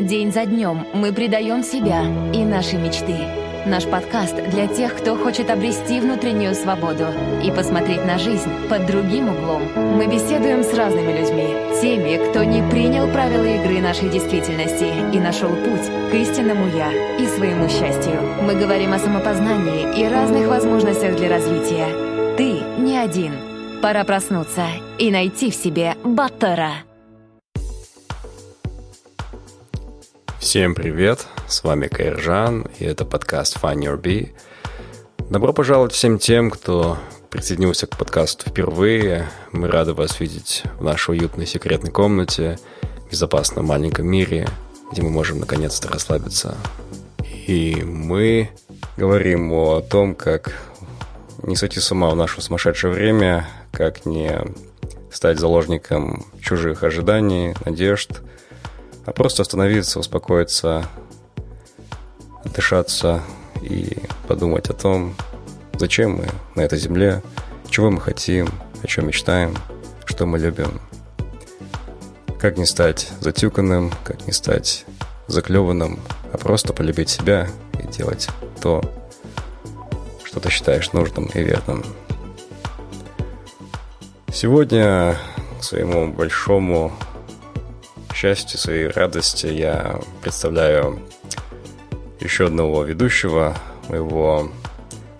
День за днем мы предаем себя и наши мечты. Наш подкаст для тех, кто хочет обрести внутреннюю свободу и посмотреть на жизнь под другим углом. Мы беседуем с разными людьми, теми, кто не принял правила игры нашей действительности и нашел путь к истинному «я» и своему счастью. Мы говорим о самопознании и разных возможностях для развития. Ты не один. Пора проснуться и найти в себе Баттера. Всем привет, с вами Кайржан, и это подкаст Find Your Bee. Добро пожаловать всем тем, кто присоединился к подкасту впервые. Мы рады вас видеть в нашей уютной секретной комнате, в безопасном маленьком мире, где мы можем наконец-то расслабиться. И мы говорим о том, как не сойти с ума в наше сумасшедшее время, как не стать заложником чужих ожиданий, надежд – а просто остановиться, успокоиться, отдышаться и подумать о том, зачем мы на этой земле, чего мы хотим, о чем мечтаем, что мы любим. Как не стать затюканным, как не стать заклеванным, а просто полюбить себя и делать то, что ты считаешь нужным и верным. Сегодня к своему большому счастью, своей радости я представляю еще одного ведущего, моего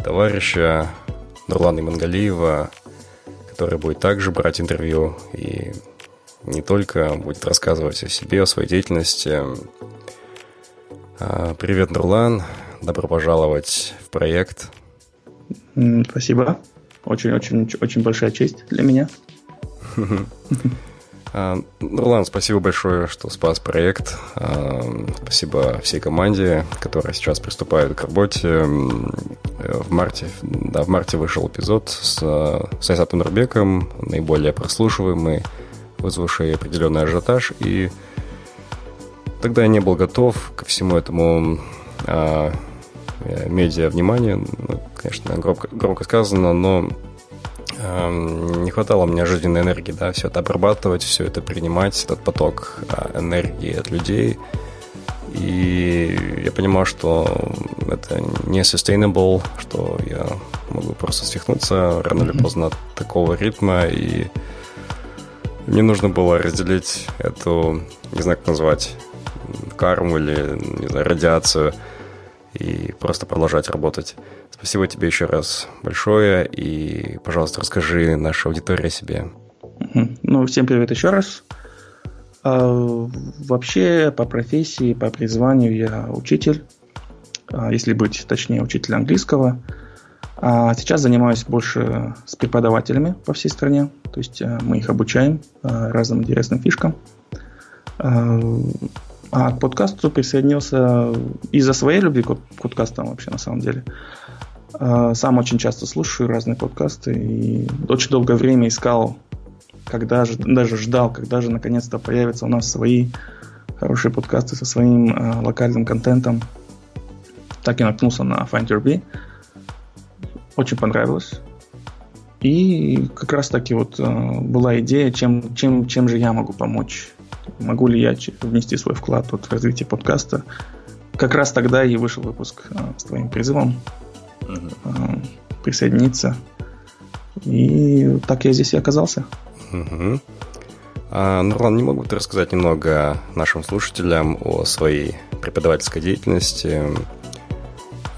товарища Нурлана Имангалиева, который будет также брать интервью и не только будет рассказывать о себе, о своей деятельности. А, привет, Нурлан. Добро пожаловать в проект. Спасибо. Очень-очень-очень большая честь для меня. А, Нурлан, спасибо большое, что спас проект. А, спасибо всей команде, которая сейчас приступает к работе. В марте, да, в марте вышел эпизод с, с Айсатом Нурбеком, наиболее прослушиваемый, вызвавший определенный ажиотаж. И тогда я не был готов ко всему этому а, медиа вниманию. Ну, конечно, громко, громко сказано, но не хватало мне жизненной энергии, да, все это обрабатывать, все это принимать, этот поток а, энергии от людей. И я понимал, что это не sustainable, что я могу просто свихнуться рано или поздно от такого ритма, и мне нужно было разделить эту, не знаю, как назвать, карму или, не знаю, радиацию, и просто продолжать работать. Спасибо тебе еще раз большое, и, пожалуйста, расскажи нашей аудитории о себе. Ну, всем привет еще раз. А, вообще, по профессии, по призванию я учитель, а, если быть точнее, учитель английского. А сейчас занимаюсь больше с преподавателями по всей стране, то есть а, мы их обучаем разным интересным фишкам. А, а к подкасту присоединился из-за своей любви к подкастам вообще на самом деле. А, сам очень часто слушаю разные подкасты и очень долгое время искал, когда же, даже ждал, когда же наконец-то появятся у нас свои хорошие подкасты со своим э, локальным контентом. Так я наткнулся на Find Your Bee. Очень понравилось. И как раз таки вот э, была идея, чем, чем, чем же я могу помочь. Могу ли я внести свой вклад вот, в развитие подкаста. Как раз тогда и вышел выпуск э, с твоим призывом угу. присоединиться. И так я здесь и оказался. Угу. А, Нурлан, не могу ты рассказать немного нашим слушателям о своей преподавательской деятельности?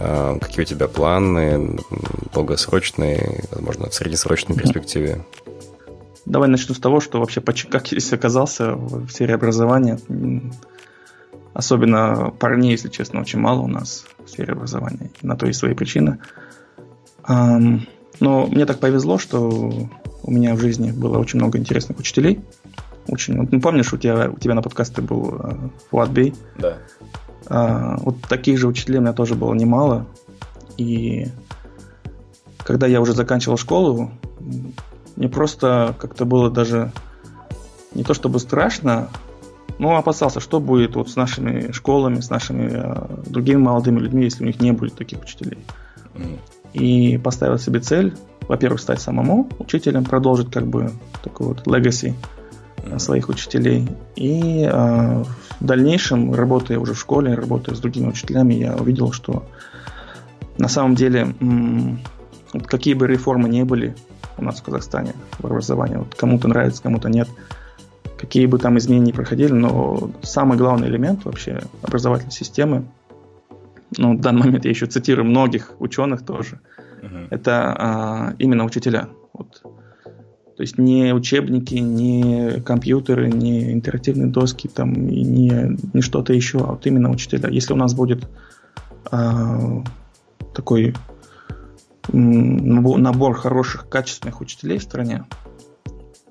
А, какие у тебя планы, долгосрочные, возможно, в среднесрочной перспективе? Давай начну с того, что вообще как я здесь оказался в сфере образования. Особенно парней, если честно, очень мало у нас в сфере образования. На то есть свои причины. Но мне так повезло, что у меня в жизни было очень много интересных учителей. Очень, ну, помнишь, у тебя, у тебя на подкасте был Фуат Бей? Да. А, вот таких же учителей у меня тоже было немало. И когда я уже заканчивал школу, мне просто как-то было даже не то чтобы страшно, но опасался, что будет вот с нашими школами, с нашими э, другими молодыми людьми, если у них не будет таких учителей. Mm. И поставил себе цель, во-первых, стать самому учителем, продолжить как бы такой вот legacy mm. своих учителей. И э, в дальнейшем, работая уже в школе, работая с другими учителями, я увидел, что на самом деле, м- какие бы реформы ни были у нас в Казахстане в образовании, вот кому-то нравится, кому-то нет, какие бы там изменения проходили, но самый главный элемент вообще образовательной системы, ну, в данный момент я еще цитирую многих ученых тоже, uh-huh. это а, именно учителя. Вот. То есть не учебники, не компьютеры, не интерактивные доски, там, и не, не что-то еще, а вот именно учителя. Если у нас будет а, такой набор хороших, качественных учителей в стране,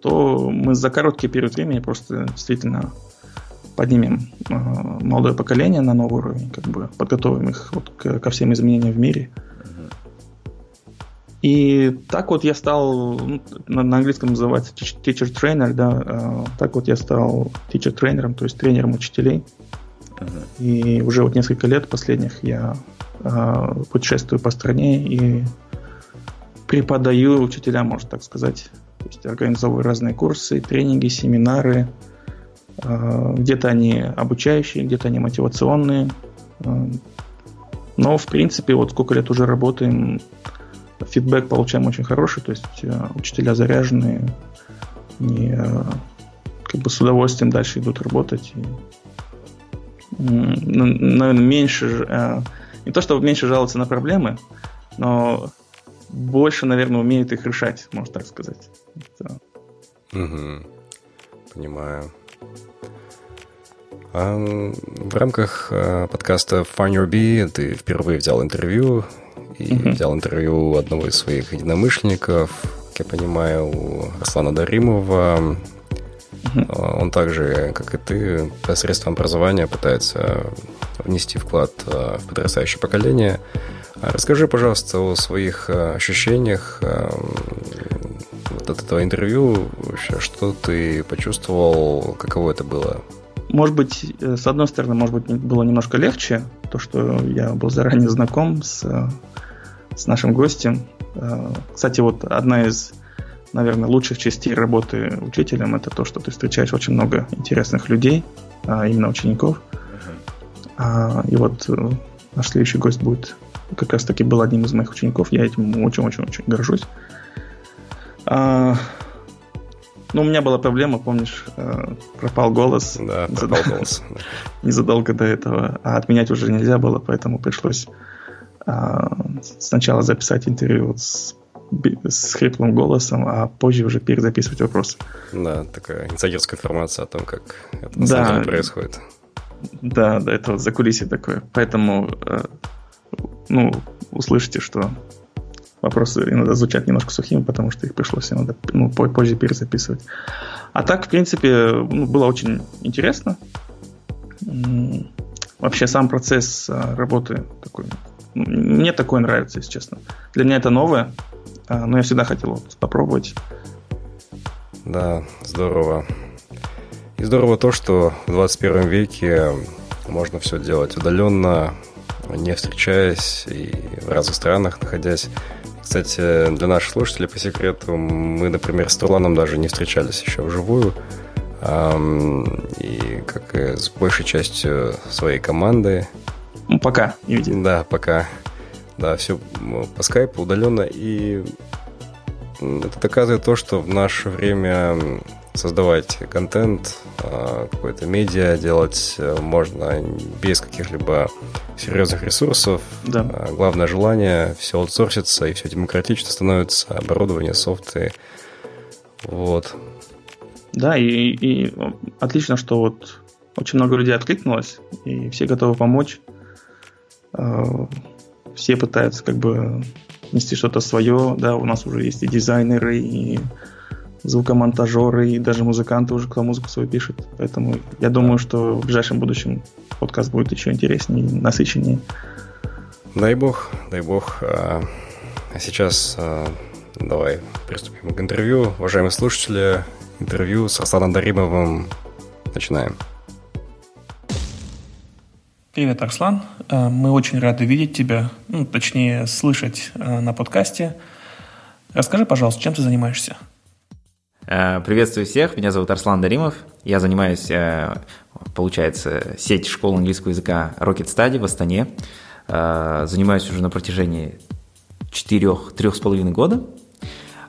то мы за короткий период времени просто действительно поднимем э, молодое поколение на новый уровень, как бы подготовим их вот к, ко всем изменениям в мире. И так вот я стал, ну, на, английском называется teacher trainer, да, э, так вот я стал teacher тренером, то есть тренером учителей. Uh-huh. И уже вот несколько лет последних я э, путешествую по стране и преподаю учителям, можно так сказать, то есть организовываю разные курсы, тренинги, семинары. А, где-то они обучающие, где-то они мотивационные. А, но, в принципе, вот сколько лет уже работаем, фидбэк получаем очень хороший, то есть учителя заряженные, не, как бы с удовольствием дальше идут работать. И, наверное, меньше, не то чтобы меньше жаловаться на проблемы, но больше, наверное, умеют их решать, можно так сказать. Это... Угу. Понимаю. А в рамках а, подкаста Find Your Bee ты впервые взял интервью и угу. взял интервью у одного из своих единомышленников, как я понимаю, у Руслана Даримова. Угу. Он также, как и ты, посредством образования пытается внести вклад а, в подрастающее поколение. Расскажи, пожалуйста, о своих ощущениях вот от этого интервью. Вообще, что ты почувствовал, каково это было? Может быть, э, с одной стороны, может быть, было немножко легче, то, что я был заранее знаком с, с нашим гостем. Э, кстати, вот одна из, наверное, лучших частей работы учителем это то, что ты встречаешь очень много интересных людей, а именно учеников. Uh-huh. И вот э, наш следующий гость будет как раз таки был одним из моих учеников. Я этим очень-очень-очень горжусь. А, ну, у меня была проблема, помнишь, э, пропал голос. Да, пропал Зад... голос. Незадолго до этого. А отменять уже нельзя было, поэтому пришлось сначала записать интервью с, с хриплым голосом, а позже уже перезаписывать вопросы. Да, такая инсайдерская информация о том, как это на да, самом деле происходит. Да, да, это вот закулисье такое. Поэтому э, ну, услышите, что вопросы иногда звучат немножко сухими, потому что их пришлось иногда ну, позже перезаписывать. А так, в принципе, ну, было очень интересно. Вообще сам процесс а, работы такой, ну, мне такое нравится, если честно. Для меня это новое, но я всегда хотел вот попробовать. Да, здорово. И здорово то, что в 21 веке можно все делать удаленно, не встречаясь и в разных странах находясь. Кстати, для наших слушателей по секрету, мы, например, с Турланом даже не встречались еще вживую. И как и с большей частью своей команды. Ну, пока не видим. Да, пока. Да, все по скайпу удаленно. И это доказывает то, что в наше время создавать контент, а, какое-то медиа делать э, можно без каких-либо серьезных ресурсов. Да. А, главное желание, все аутсорсится и все демократично становится, оборудование, софты. Вот. Да, и, и отлично, что вот очень много людей откликнулось, и все готовы помочь. Все пытаются как бы нести что-то свое, да, у нас уже есть и дизайнеры, и звукомонтажеры и даже музыканты уже кто музыку свою пишет. Поэтому я думаю, что в ближайшем будущем подкаст будет еще интереснее, насыщеннее. Дай бог, дай бог. А, а сейчас а, давай приступим к интервью. Уважаемые слушатели, интервью с Арсланом Даримовым. Начинаем. Привет, Арслан. А, мы очень рады видеть тебя, ну, точнее, слышать на подкасте. Расскажи, пожалуйста, чем ты занимаешься? Э, приветствую всех, меня зовут Арслан Даримов. Я занимаюсь, э, получается, сеть школ английского языка Rocket Study в Астане. Э, занимаюсь уже на протяжении четырех, трех с половиной года.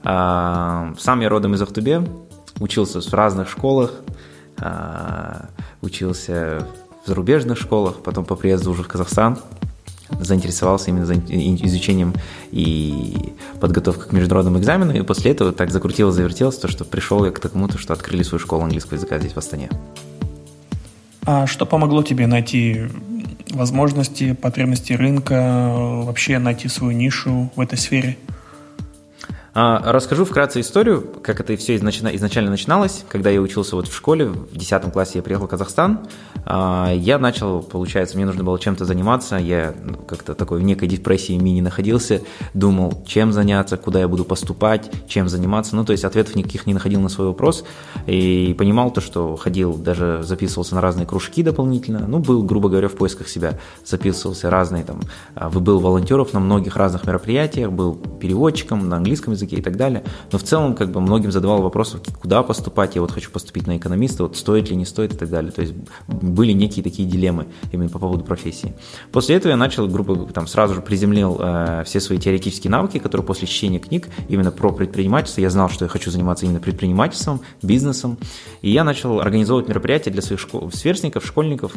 Сам я родом из Ахтубе, учился в разных школах, учился в зарубежных школах, потом по приезду уже в Казахстан – заинтересовался именно изучением и подготовкой к международным экзаменам, и после этого так закрутилось, завертелось, то, что пришел я к тому, то, что открыли свою школу английского языка здесь, в Астане. А что помогло тебе найти возможности, потребности рынка, вообще найти свою нишу в этой сфере? А, расскажу вкратце историю, как это все изначально начиналось. Когда я учился вот в школе, в 10 классе я приехал в Казахстан, а, я начал, получается, мне нужно было чем-то заниматься, я ну, как-то такой в некой депрессии мини находился, думал, чем заняться, куда я буду поступать, чем заниматься, ну, то есть ответов никаких не находил на свой вопрос, и понимал то, что ходил, даже записывался на разные кружки дополнительно, ну, был, грубо говоря, в поисках себя, записывался разные там, а, был волонтеров на многих разных мероприятиях, был переводчиком на английском языке, и так далее. Но в целом, как бы многим задавал вопрос, куда поступать, я вот хочу поступить на экономиста, вот стоит ли, не стоит и так далее. То есть были некие такие дилеммы именно по поводу профессии. После этого я начал, грубо там сразу же приземлил э, все свои теоретические навыки, которые после чтения книг именно про предпринимательство, я знал, что я хочу заниматься именно предпринимательством, бизнесом, и я начал организовывать мероприятия для своих школ, сверстников, школьников,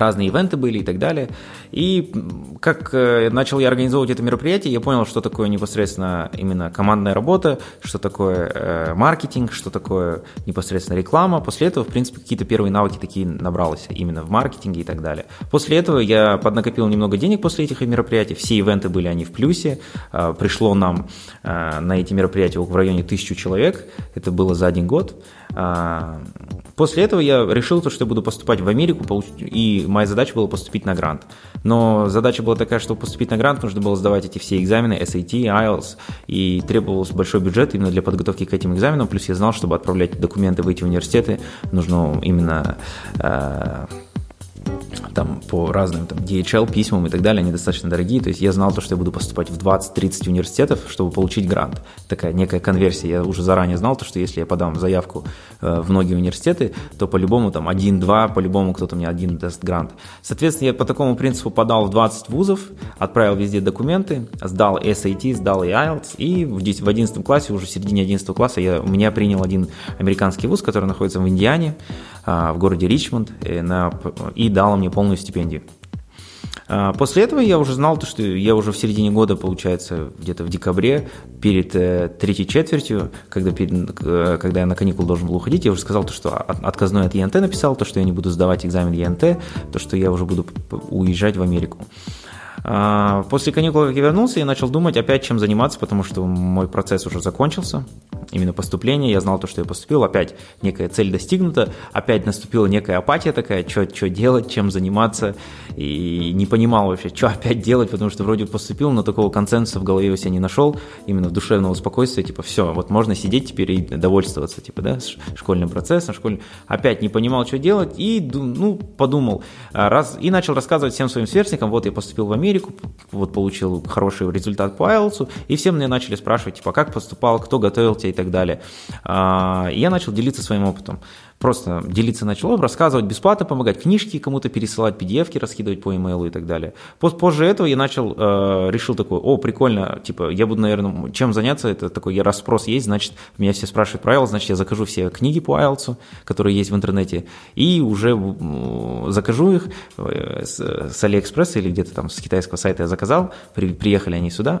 разные ивенты были и так далее. И как э, начал я организовывать это мероприятие, я понял, что такое непосредственно именно командная работа, что такое э, маркетинг, что такое непосредственно реклама. После этого, в принципе, какие-то первые навыки такие набрался именно в маркетинге и так далее. После этого я поднакопил немного денег после этих мероприятий. Все ивенты были они в плюсе. Э, пришло нам на эти мероприятия в районе тысячу человек. Это было за один год. После этого я решил, что я буду поступать в Америку, и моя задача была поступить на грант. Но задача была такая, что поступить на грант нужно было сдавать эти все экзамены, SAT, IELTS, и требовался большой бюджет именно для подготовки к этим экзаменам, плюс я знал, чтобы отправлять документы в эти университеты, нужно именно э, там по разным там, DHL письмам и так далее, они достаточно дорогие. То есть я знал то, что я буду поступать в 20-30 университетов, чтобы получить грант. Такая некая конверсия. Я уже заранее знал то, что если я подам заявку э, в многие университеты, то по-любому там один-два, по-любому кто-то мне один даст грант. Соответственно, я по такому принципу подал в 20 вузов, отправил везде документы, сдал SAT, сдал IELTS, и в 11 классе, уже в середине 11 класса, я, меня принял один американский вуз, который находится в Индиане, а, в городе Ричмонд, э, на, и дал мне полную стипендию. А, после этого я уже знал, что я уже в середине года, получается, где-то в декабре, перед э, третьей четвертью, когда, перед, э, когда я на каникул должен был уходить, я уже сказал, то, что отказной от ЕНТ написал, то, что я не буду сдавать экзамен ЕНТ, то, что я уже буду уезжать в Америку. А, после каникул, как я вернулся, я начал думать опять, чем заниматься, потому что мой процесс уже закончился, именно поступление, я знал то, что я поступил, опять некая цель достигнута, опять наступила некая апатия такая, что делать, чем заниматься, и не понимал вообще, что опять делать, потому что вроде поступил, но такого консенсуса в голове у себя не нашел, именно душевного спокойствия, типа, все, вот можно сидеть теперь и довольствоваться, типа, да, школьным процессом, школьным, опять не понимал, что делать, и, ну, подумал, а, раз, и начал рассказывать всем своим сверстникам, вот я поступил в Америку, Америку, вот получил хороший результат по IELTS, и все мне начали спрашивать, типа, как поступал, кто готовил тебя? и так далее. А, и я начал делиться своим опытом просто делиться начал, рассказывать бесплатно, помогать книжки кому-то пересылать, pdf раскидывать по имейлу и так далее. Позже этого я начал, э, решил такой, о, прикольно, типа, я буду, наверное, чем заняться, это такой, я расспрос есть, значит, меня все спрашивают про IELTS, значит, я закажу все книги по IELTS, которые есть в интернете, и уже закажу их э, с Алиэкспресса или где-то там с китайского сайта я заказал, при, приехали они сюда,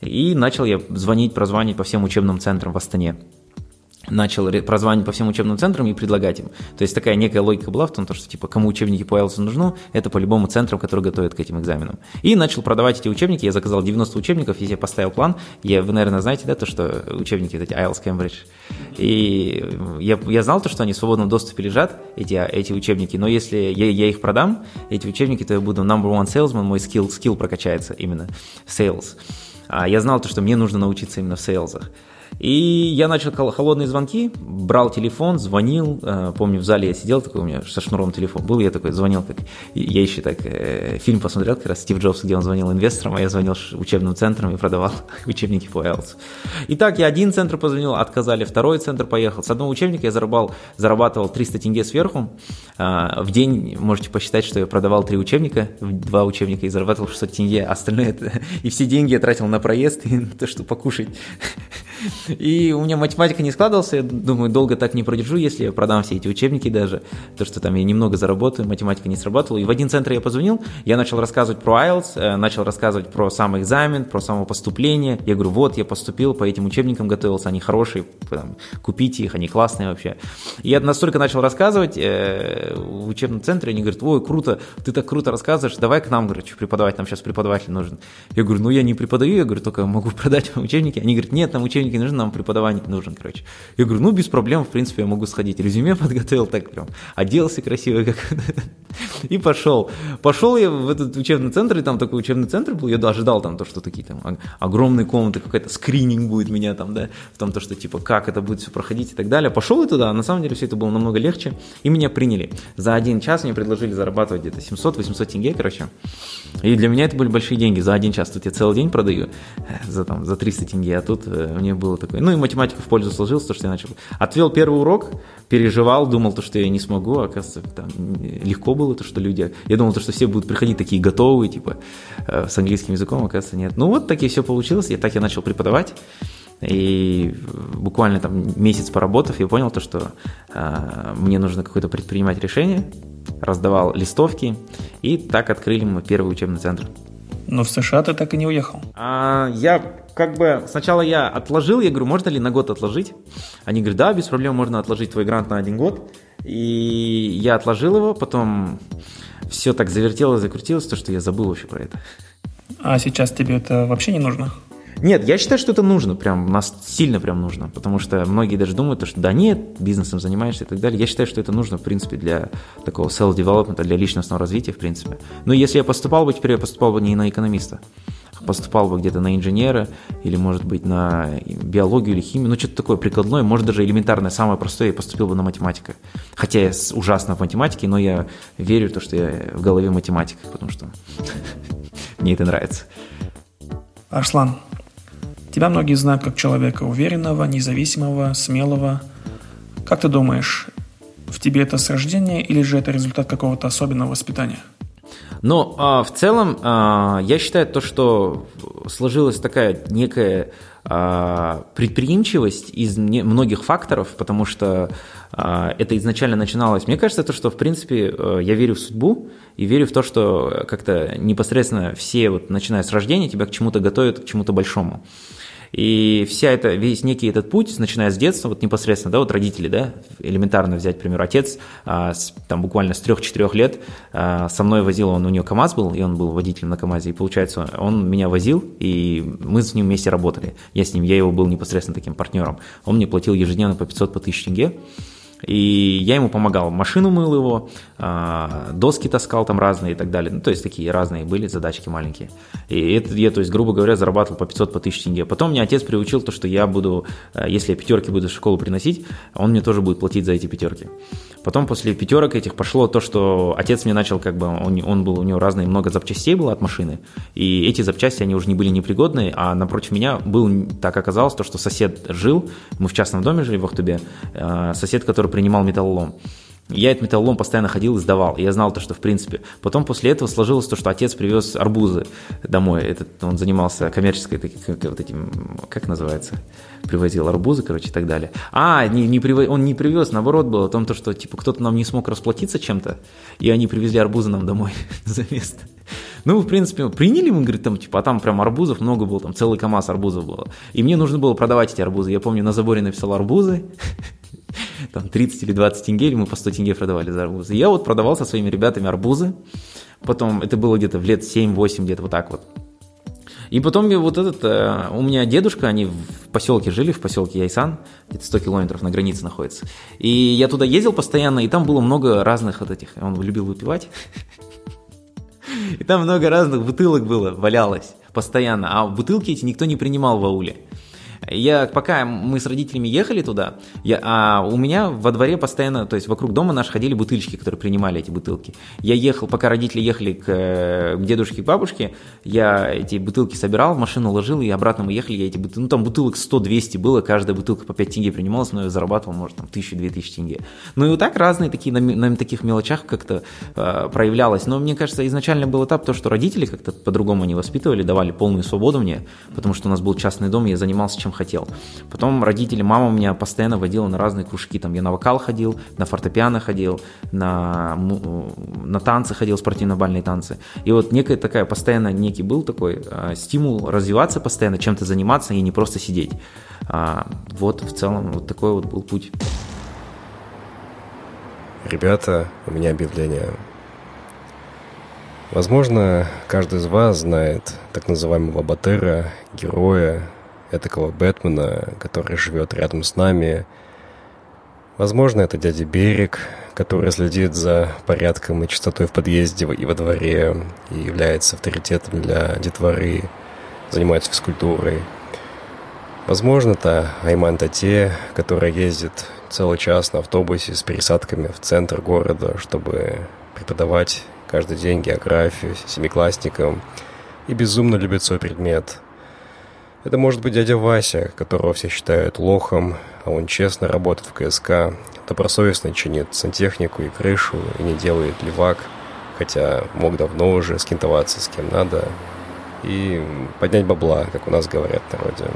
и начал я звонить, прозвонить по всем учебным центрам в Астане. Начал прозванивать по всем учебным центрам и предлагать им. То есть такая некая логика была в том, что типа кому учебники по IELTS нужны, это по-любому центрам, которые готовят к этим экзаменам. И начал продавать эти учебники, я заказал 90 учебников, я себе поставил план, я, вы, наверное, знаете, да, то, что учебники эти IELTS Cambridge. И я, я знал то, что они в свободном доступе лежат, эти, эти учебники, но если я, я их продам, эти учебники, то я буду number one salesman, мой скилл, скилл прокачается именно sales. А я знал то, что мне нужно научиться именно в сейлзах. И я начал холодные звонки, брал телефон, звонил. Э, помню, в зале я сидел, такой у меня со шнуром телефон был, я такой звонил, как я еще так э, фильм посмотрел, как раз Стив Джобс, где он звонил инвесторам, а я звонил учебным центрам и продавал учебники по IELTS. И так я один центр позвонил, отказали, второй центр поехал. С одного учебника я зарабатывал, зарабатывал 300 тенге сверху. Э, в день можете посчитать, что я продавал три учебника, два учебника и зарабатывал 600 тенге. Остальное это, и все деньги я тратил на проезд и на то, что покушать. И у меня математика не складывалась, я думаю, долго так не продержу, если я продам все эти учебники даже, то, что там я немного заработаю, математика не срабатывала. И в один центр я позвонил, я начал рассказывать про IELTS, э, начал рассказывать про сам экзамен, про само поступление. Я говорю, вот, я поступил, по этим учебникам готовился, они хорошие, там, купите их, они классные вообще. И я настолько начал рассказывать э, в учебном центре, они говорят, ой, круто, ты так круто рассказываешь, давай к нам, что преподавать, нам сейчас преподаватель нужен. Я говорю, ну я не преподаю, я говорю, только могу продать учебники. Они говорят, нет, нам учебники нужны, нам преподаватель нужен, короче. Я говорю, ну, без проблем, в принципе, я могу сходить. Резюме подготовил так прям, оделся красиво, как и пошел. Пошел я в этот учебный центр, и там такой учебный центр был, я ожидал там то, что такие там огромные комнаты, какой-то скрининг будет меня там, да, в том, то, что типа, как это будет все проходить и так далее. Пошел я туда, а на самом деле все это было намного легче, и меня приняли. За один час мне предложили зарабатывать где-то 700-800 тенге, короче. И для меня это были большие деньги за один час. Тут я целый день продаю э, за, там, за 300 тенге, а тут э, мне было такое. Ну и математика в пользу сложилась, то, что я начал. Отвел первый урок, переживал, думал, то, что я не смогу, а оказывается, там, легко было, то, что люди... Я думал, то, что все будут приходить такие готовые, типа, э, с английским языком, оказывается, нет. Ну вот, так и все получилось, и так я начал преподавать. И буквально там месяц поработав, я понял то, что э, мне нужно какое-то предпринимать решение, раздавал листовки, и так открыли мы первый учебный центр. Но в США ты так и не уехал. А, я как бы сначала я отложил, я говорю, можно ли на год отложить? Они говорят, да, без проблем можно отложить твой грант на один год. И я отложил его, потом все так завертелось, закрутилось, то, что я забыл вообще про это. А сейчас тебе это вообще не нужно? Нет, я считаю, что это нужно, прям, нас сильно прям нужно, потому что многие даже думают, что да нет, бизнесом занимаешься и так далее. Я считаю, что это нужно, в принципе, для такого self-development, для личностного развития, в принципе. Но если я поступал бы, теперь я поступал бы не на экономиста, а поступал бы где-то на инженера или, может быть, на биологию или химию, ну, что-то такое прикладное, может, даже элементарное, самое простое, я поступил бы на математика. Хотя я ужасно в математике, но я верю в то, что я в голове математик, потому что мне это нравится. Арслан, Тебя многие знают как человека уверенного, независимого, смелого. Как ты думаешь, в тебе это с рождения или же это результат какого-то особенного воспитания? Ну, а, в целом, а, я считаю то, что сложилась такая некая а, предприимчивость из многих факторов, потому что это изначально начиналось. Мне кажется, то, что, в принципе, я верю в судьбу и верю в то, что как-то непосредственно все, вот, начиная с рождения, тебя к чему-то готовят, к чему-то большому. И вся эта, весь некий этот путь, начиная с детства, вот непосредственно, да, вот родители, да, элементарно взять, например, отец, а, с, там буквально с 3-4 лет а, со мной возил, он у него КАМАЗ был, и он был водителем на КАМАЗе, и получается, он меня возил, и мы с ним вместе работали. Я с ним, я его был непосредственно таким партнером. Он мне платил ежедневно по 500 по 1000 тенге, и я ему помогал, машину мыл его, а, доски таскал там разные и так далее. Ну, то есть такие разные были задачки маленькие. И это я, то есть, грубо говоря, зарабатывал по 500, по 1000 тенге. Потом мне отец приучил то, что я буду, э, если я пятерки буду в школу приносить, он мне тоже будет платить за эти пятерки. Потом после пятерок этих пошло то, что отец мне начал, как бы, он, он был, у него разные, много запчастей было от машины, и эти запчасти, они уже не были непригодные, а напротив меня был, так оказалось, то, что сосед жил, мы в частном доме жили в Ахтубе, э, сосед, который принимал металлолом. Я этот металлолом постоянно ходил и сдавал. Я знал то, что в принципе. Потом после этого сложилось то, что отец привез арбузы домой. Этот, он занимался коммерческой, как, вот этим, как называется, привозил арбузы, короче, и так далее. А, не, не привез, он не привез, наоборот было о том, то, что типа кто-то нам не смог расплатиться чем-то, и они привезли арбузы нам домой за место. Ну, в принципе, приняли мы, говорит, там, типа, а там прям арбузов много было, там целый КАМАЗ арбузов было. И мне нужно было продавать эти арбузы. Я помню, на заборе написал арбузы, там 30 или 20 тенге, или мы по 100 тенге продавали за арбузы. Я вот продавал со своими ребятами арбузы, потом, это было где-то в лет 7-8, где-то вот так вот. И потом я вот этот, э, у меня дедушка, они в поселке жили, в поселке Яйсан, где-то 100 километров на границе находится. И я туда ездил постоянно, и там было много разных вот этих, он любил выпивать. И там много разных бутылок было, валялось постоянно, а бутылки эти никто не принимал в ауле. Я, пока мы с родителями ехали туда, я, а у меня во дворе постоянно, то есть вокруг дома наши ходили бутылочки, которые принимали эти бутылки. Я ехал, пока родители ехали к, к дедушке и бабушке, я эти бутылки собирал, в машину ложил, и обратно мы ехали, я эти бутылки, ну там бутылок 100-200 было, каждая бутылка по 5 тенге принималась, но я зарабатывал, может, там, 1000-2000 тенге. Ну и вот так разные такие, на, на таких мелочах как-то э, проявлялось. Но мне кажется, изначально был этап то, что родители как-то по-другому не воспитывали, давали полную свободу мне, потому что у нас был частный дом, я занимался чем хотел. Потом родители, мама меня постоянно водила на разные кружки. Там я на вокал ходил, на фортепиано ходил, на, на танцы ходил, спортивно-бальные танцы. И вот некая такая, постоянно некий был такой э, стимул развиваться постоянно, чем-то заниматься и не просто сидеть. А, вот в целом вот такой вот был путь. Ребята, у меня объявление. Возможно, каждый из вас знает так называемого Батыра, героя, этакого Бэтмена, который живет рядом с нами. Возможно, это дядя Берег, который следит за порядком и чистотой в подъезде и во дворе, и является авторитетом для детворы, занимается физкультурой. Возможно, это Айман Тате, которая ездит целый час на автобусе с пересадками в центр города, чтобы преподавать каждый день географию семиклассникам и безумно любит свой предмет – это может быть дядя Вася, которого все считают лохом, а он честно работает в КСК, добросовестно чинит сантехнику и крышу и не делает левак, хотя мог давно уже скинтоваться с кем надо и поднять бабла, как у нас говорят в народе.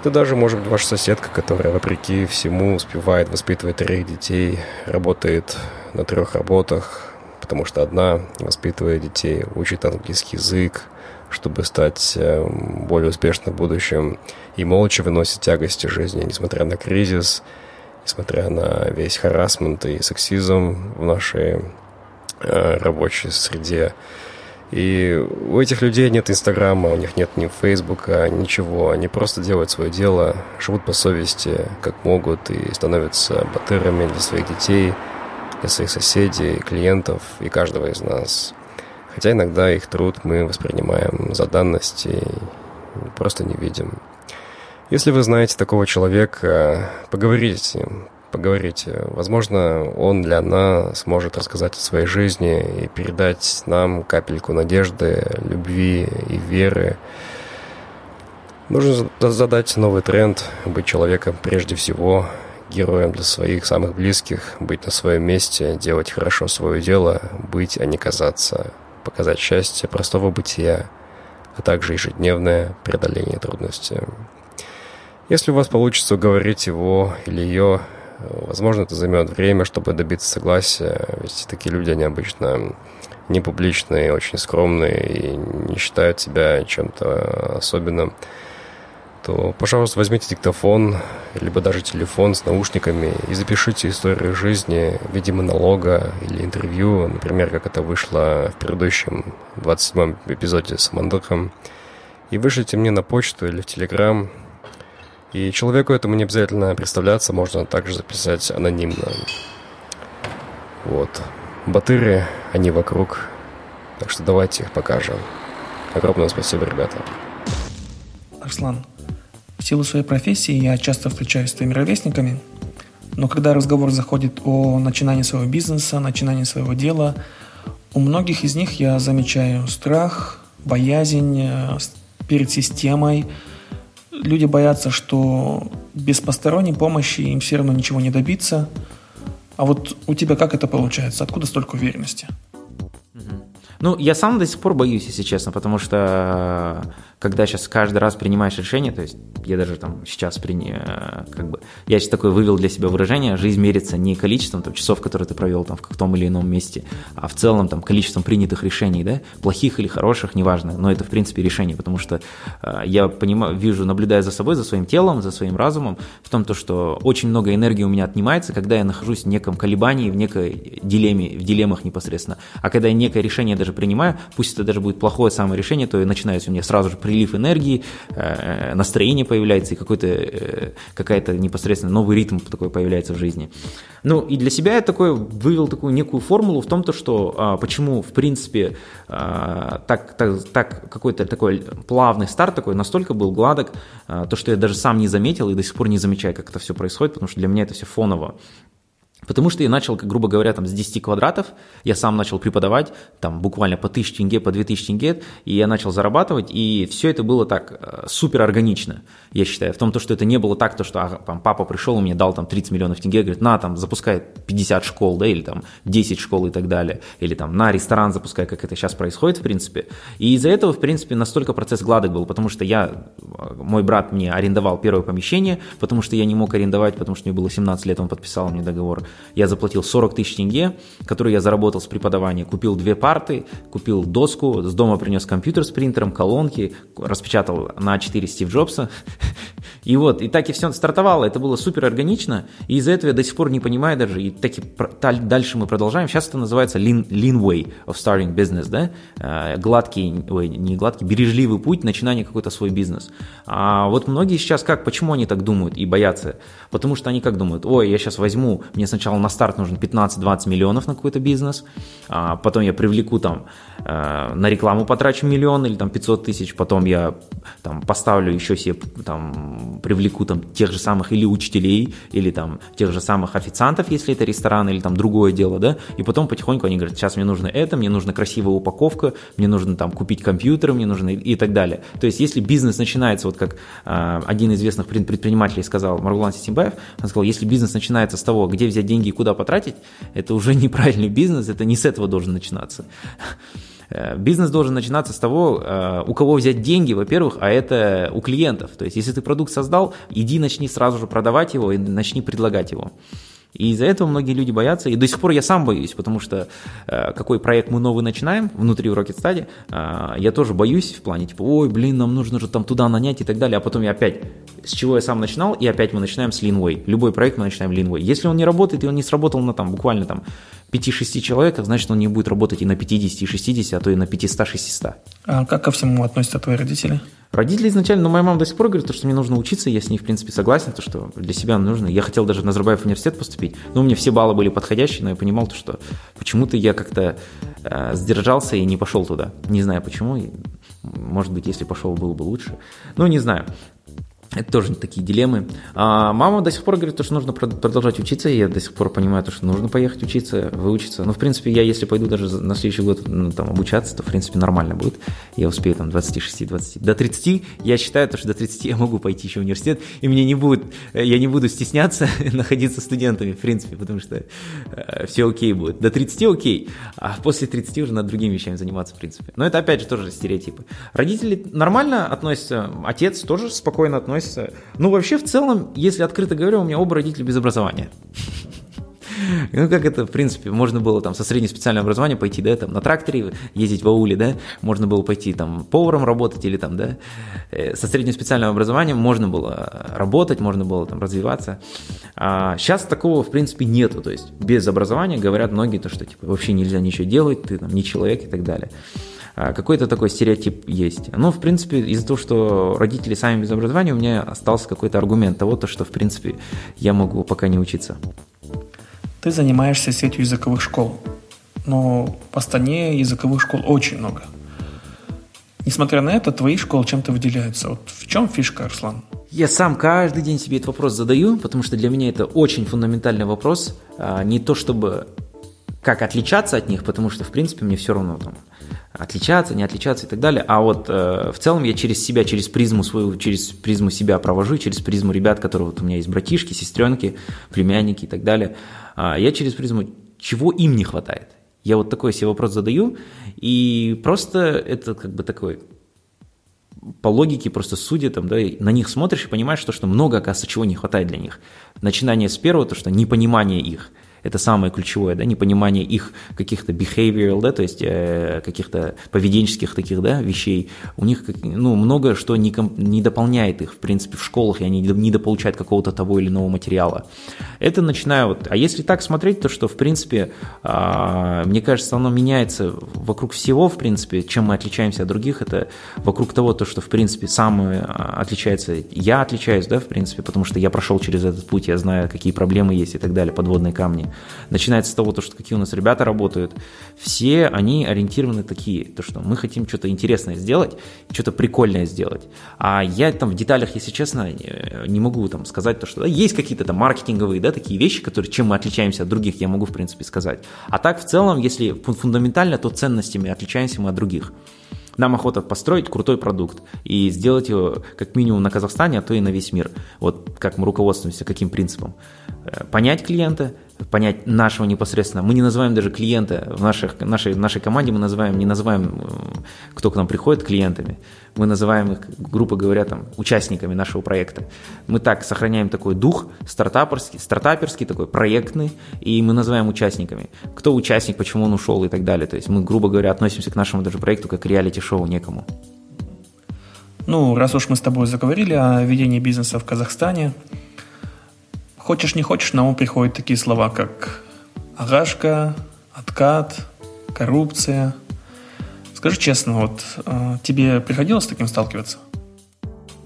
Это даже может быть ваша соседка, которая, вопреки всему, успевает воспитывать троих детей, работает на трех работах, потому что одна воспитывает детей, учит английский язык, чтобы стать э, более успешным в будущем, и молча выносит тягости жизни, несмотря на кризис, несмотря на весь харасмент и сексизм в нашей э, рабочей среде. И у этих людей нет Инстаграма, у них нет ни Фейсбука, ничего. Они просто делают свое дело, живут по совести, как могут, и становятся батырами для своих детей, для своих соседей, клиентов и каждого из нас. Хотя иногда их труд мы воспринимаем за данность и просто не видим. Если вы знаете такого человека, поговорите с ним, поговорите. Возможно, он для нас сможет рассказать о своей жизни и передать нам капельку надежды, любви и веры. Нужно задать новый тренд, быть человеком прежде всего, героем для своих самых близких, быть на своем месте, делать хорошо свое дело, быть, а не казаться показать счастье простого бытия, а также ежедневное преодоление трудностей. Если у вас получится уговорить его или ее, возможно, это займет время, чтобы добиться согласия, ведь такие люди, они обычно не очень скромные и не считают себя чем-то особенным то, пожалуйста, возьмите диктофон, либо даже телефон с наушниками и запишите историю жизни в виде монолога или интервью, например, как это вышло в предыдущем 27-м эпизоде с Амандоком, и вышлите мне на почту или в Телеграм. И человеку этому не обязательно представляться, можно также записать анонимно. Вот. Батыры, они вокруг. Так что давайте их покажем. Огромное спасибо, ребята. Арслан, силу своей профессии я часто встречаюсь с твоими ровесниками, но когда разговор заходит о начинании своего бизнеса, начинании своего дела, у многих из них я замечаю страх, боязнь э, перед системой. Люди боятся, что без посторонней помощи им все равно ничего не добиться. А вот у тебя как это получается? Откуда столько уверенности? Ну, я сам до сих пор боюсь, если честно, потому что когда сейчас каждый раз принимаешь решение, то есть я даже там сейчас приня, э, как бы, я сейчас такое вывел для себя выражение, жизнь мерится не количеством там, часов, которые ты провел там в том или ином месте, а в целом там количеством принятых решений, да, плохих или хороших, неважно, но это в принципе решение, потому что э, я понимаю, вижу, наблюдая за собой, за своим телом, за своим разумом, в том, то, что очень много энергии у меня отнимается, когда я нахожусь в неком колебании, в некой дилемме, в дилеммах непосредственно, а когда я некое решение даже принимаю, пусть это даже будет плохое самое решение, то начинается у меня сразу же прилив энергии, э, настроение появляется и какой-то, э, какая-то непосредственно новый ритм такой появляется в жизни. Ну и для себя я такой вывел такую некую формулу в том, то, что а, почему в принципе а, так, так, так какой-то такой плавный старт такой настолько был гладок, а, то, что я даже сам не заметил и до сих пор не замечаю, как это все происходит, потому что для меня это все фоново. Потому что я начал, грубо говоря, там, с 10 квадратов, я сам начал преподавать, там, буквально по 1000 тенге, по 2000 тенге, и я начал зарабатывать, и все это было так э, супер органично, я считаю, в том, то, что это не было так, то, что а, там, папа пришел и мне дал там 30 миллионов тенге, говорит, на, там, запускай 50 школ, да, или там 10 школ и так далее, или там на ресторан запускай, как это сейчас происходит, в принципе, и из-за этого, в принципе, настолько процесс гладок был, потому что я, э, мой брат мне арендовал первое помещение, потому что я не мог арендовать, потому что мне было 17 лет, он подписал мне договор, я заплатил 40 тысяч тенге, которые я заработал с преподавания. Купил две парты, купил доску, с дома принес компьютер с принтером, колонки, распечатал на 4 Стив Джобса. И вот, и так и все стартовало, это было супер органично, и из-за этого я до сих пор не понимаю даже, и таки дальше мы продолжаем. Сейчас это называется lean, lean way of starting business, да, э, гладкий, ой, не гладкий, бережливый путь начинания какой-то свой бизнес. А вот многие сейчас как, почему они так думают и боятся? Потому что они как думают, ой, я сейчас возьму, мне сначала сначала на старт нужно 15-20 миллионов на какой-то бизнес, а потом я привлеку там э, на рекламу потрачу миллион или там 500 тысяч, потом я там поставлю еще себе там привлеку там тех же самых или учителей, или там тех же самых официантов, если это ресторан или там другое дело, да, и потом потихоньку они говорят, сейчас мне нужно это, мне нужна красивая упаковка, мне нужно там купить компьютер, мне нужно и, так далее. То есть если бизнес начинается, вот как э, один из известных предпринимателей сказал, Маргулан Сисимбаев, он сказал, если бизнес начинается с того, где взять деньги и куда потратить, это уже неправильный бизнес, это не с этого должен начинаться. Э, бизнес должен начинаться с того, э, у кого взять деньги, во-первых, а это у клиентов. То есть, если ты продукт создал, иди начни сразу же продавать его и начни предлагать его. И из-за этого многие люди боятся, и до сих пор я сам боюсь, потому что э, какой проект мы новый начинаем внутри Rocket Study, э, я тоже боюсь в плане, типа, ой, блин, нам нужно же там туда нанять и так далее, а потом я опять, с чего я сам начинал, и опять мы начинаем с Leanway. Любой проект мы начинаем Leanway. Если он не работает, и он не сработал на там буквально там 5-6 человек, значит, он не будет работать и на 50, и 60, а то и на 500-600. А как ко всему относятся твои родители? Родители изначально, но моя мама до сих пор говорит, что мне нужно учиться, я с ней, в принципе, согласен, то, что для себя нужно. Я хотел даже на Назарбаев университет поступить, но у меня все баллы были подходящие, но я понимал, то, что почему-то я как-то э, сдержался и не пошел туда. Не знаю почему, может быть, если пошел, было бы лучше. Ну, не знаю. Это тоже такие дилеммы. А мама до сих пор говорит, что нужно продолжать учиться, я до сих пор понимаю, что нужно поехать учиться, выучиться. Но, в принципе, я, если пойду даже на следующий год ну, там, обучаться, то, в принципе, нормально будет. Я успею там 26-20. До 30 я считаю, что до 30 я могу пойти еще в университет, и мне не будет, я не буду стесняться находиться студентами, в принципе, потому что э, все окей будет. До 30 окей, а после 30 уже над другими вещами заниматься, в принципе. Но это, опять же, тоже стереотипы. Родители нормально относятся, отец тоже спокойно относится, относится. Ну, вообще, в целом, если открыто говорю, у меня оба родителя без образования. Ну, как это, в принципе, можно было там со средним специальным образованием пойти, да, там на тракторе ездить в ауле, да, можно было пойти там поваром работать или там, да, э, со средним специальным образованием можно было работать, можно было там развиваться. А сейчас такого, в принципе, нету, то есть без образования говорят многие то, что типа вообще нельзя ничего делать, ты там не человек и так далее. А, какой-то такой стереотип есть. Но, в принципе, из-за того, что родители сами без образования, у меня остался какой-то аргумент того, то, что, в принципе, я могу пока не учиться. Ты занимаешься сетью языковых школ, но по стране языковых школ очень много. Несмотря на это, твои школы чем-то выделяются. Вот в чем фишка, Арслан? Я сам каждый день себе этот вопрос задаю, потому что для меня это очень фундаментальный вопрос. А, не то чтобы как отличаться от них, потому что, в принципе, мне все равно там отличаться, не отличаться и так далее. А вот э, в целом я через себя, через призму свою, через призму себя провожу, через призму ребят, которые вот у меня есть братишки, сестренки, племянники и так далее. Э, я через призму, чего им не хватает. Я вот такой себе вопрос задаю, и просто это как бы такой по логике просто судя, там, да, на них смотришь и понимаешь, что, что много, оказывается, чего не хватает для них. Начинание с первого, то, что непонимание их – это самое ключевое, да, непонимание их каких-то behavioral, да, то есть э, каких-то поведенческих таких, да, вещей. У них, ну, много что не, не дополняет их, в принципе, в школах, и они не дополучают какого-то того или иного материала. Это начинаю вот, а если так смотреть, то что, в принципе, э, мне кажется, оно меняется вокруг всего, в принципе, чем мы отличаемся от других, это вокруг того, то, что, в принципе, самое а, отличается, я отличаюсь, да, в принципе, потому что я прошел через этот путь, я знаю, какие проблемы есть и так далее, подводные камни начинается с того, то, что какие у нас ребята работают, все они ориентированы такие, то, что мы хотим что-то интересное сделать, что-то прикольное сделать. А я там в деталях, если честно, не могу там сказать то, что да, есть какие-то там маркетинговые, да, такие вещи, которые, чем мы отличаемся от других, я могу, в принципе, сказать. А так, в целом, если фундаментально, то ценностями отличаемся мы от других. Нам охота построить крутой продукт и сделать его как минимум на Казахстане, а то и на весь мир. Вот как мы руководствуемся, каким принципом. Э, понять клиента, понять нашего непосредственно. Мы не называем даже клиента в наших, нашей, нашей команде, мы называем, не называем, э, кто к нам приходит, клиентами. Мы называем их, грубо говоря, там, участниками нашего проекта. Мы так сохраняем такой дух стартаперский, стартаперский такой, проектный, и мы называем участниками. Кто участник, почему он ушел и так далее. То есть мы, грубо говоря, относимся к нашему даже проекту как реалити-шоу некому. Ну, раз уж мы с тобой заговорили о ведении бизнеса в Казахстане, Хочешь не хочешь, на ум приходят такие слова, как агашка, откат, коррупция. Скажи честно, вот э, тебе приходилось с таким сталкиваться?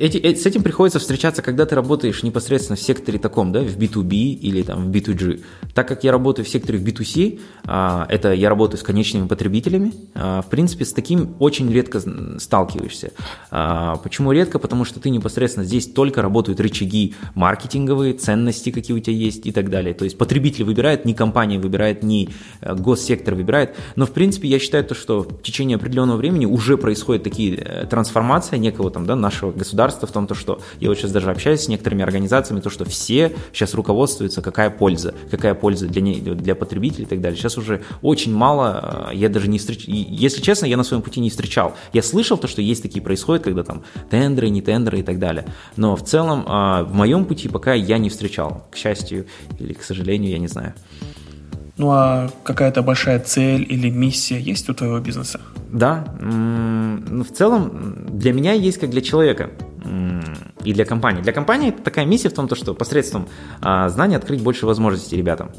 Эти, эти, с этим приходится встречаться, когда ты работаешь непосредственно в секторе таком, да, в B2B или там в B2G. Так как я работаю в секторе в B2C, а, это я работаю с конечными потребителями, а, в принципе, с таким очень редко сталкиваешься. А, почему редко? Потому что ты непосредственно здесь только работают рычаги маркетинговые, ценности, какие у тебя есть и так далее. То есть потребитель выбирает, не компания выбирает, не э, госсектор выбирает. Но, в принципе, я считаю, то, что в течение определенного времени уже происходят такие э, трансформации некого там, да, нашего государства, государства в том, то, что я вот сейчас даже общаюсь с некоторыми организациями, то, что все сейчас руководствуются, какая польза, какая польза для, не, для потребителей и так далее. Сейчас уже очень мало, э, я даже не встречал, если честно, я на своем пути не встречал. Я слышал то, что есть такие происходят, когда там тендеры, не тендеры и так далее. Но в целом э, в моем пути пока я не встречал, к счастью или к сожалению, я не знаю. Ну а какая-то большая цель или миссия есть у твоего бизнеса? Да, ну, в целом для меня есть как для человека и для компании. Для компании такая миссия в том, что посредством а, знания открыть больше возможностей ребятам.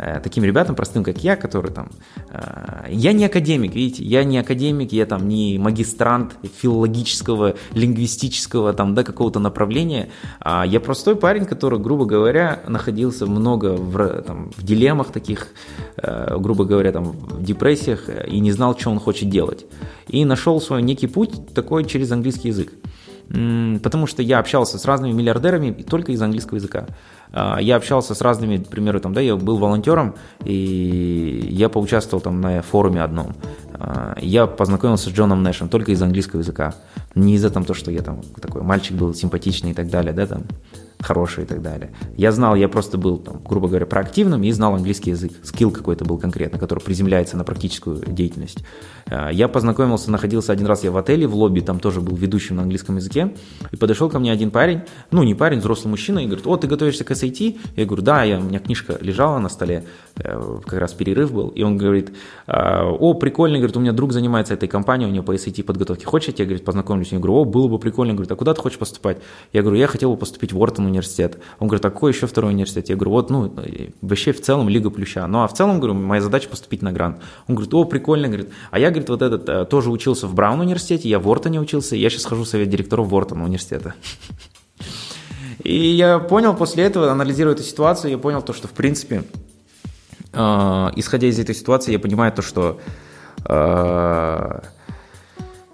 Э, таким ребятам, простым, как я, которые там... Э, я не академик, видите, я не академик, я там не магистрант филологического, лингвистического там, да, какого-то направления. А я простой парень, который, грубо говоря, находился много в, там, в дилеммах таких, э, грубо говоря, там, в депрессиях и не знал, что он хочет делать. И нашел свой некий путь такой через английский язык потому что я общался с разными миллиардерами только из английского языка. А, я общался с разными, к примеру, там, да, я был волонтером, и я поучаствовал там на форуме одном. А, я познакомился с Джоном Нэшем только из английского языка. Не из-за того, что я там такой мальчик был симпатичный и так далее, да, там, хороший и так далее. Я знал, я просто был, там, грубо говоря, проактивным и знал английский язык. Скилл какой-то был конкретно, который приземляется на практическую деятельность. А, я познакомился, находился один раз я в отеле, в лобби, там тоже был ведущим на английском языке, и подошел ко мне один парень, ну, не парень, взрослый мужчина, и говорит, о, ты готовишься к SAT? Я говорю, да, я, у меня книжка лежала на столе, э, как раз перерыв был, и он говорит, «А, о, прикольно, говорит, у меня друг занимается этой компанией, у него по SAT подготовке, хочешь, я тебе, говорит, познакомлюсь? Я говорю, о, было бы прикольно, говорит, а куда ты хочешь поступать? Я говорю, я хотел бы поступить в Уортон университет. Он говорит, а какой еще второй университет? Я говорю, вот, ну, вообще в целом Лига Плюща. Ну, а в целом, говорю, моя задача поступить на грант. Он говорит, о, прикольно, говорит, а я, говорит, вот этот э, тоже учился в Браун университете, я в Уортоне учился, я сейчас хожу в совет директоров Уортона университета. И я понял после этого, анализируя эту ситуацию, я понял то, что, в принципе, э, исходя из этой ситуации, я понимаю то, что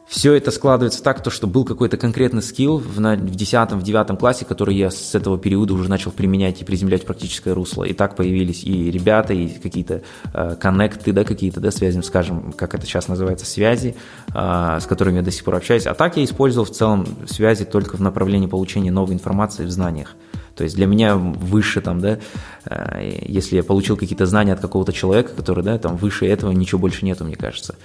все это складывается так, то, что был какой-то конкретный скилл в, на, в 10 в 9 классе, который я с этого периода уже начал применять и приземлять в практическое русло. И так появились и ребята, и какие-то э, коннекты, да, какие-то, да, связи, скажем, как это сейчас называется, связи, э, с которыми я до сих пор общаюсь. А так я использовал в целом связи только в направлении получения новой информации в знаниях. То есть для меня выше там, да, э, если я получил какие-то знания от какого-то человека, который, да, там выше этого ничего больше нету, мне кажется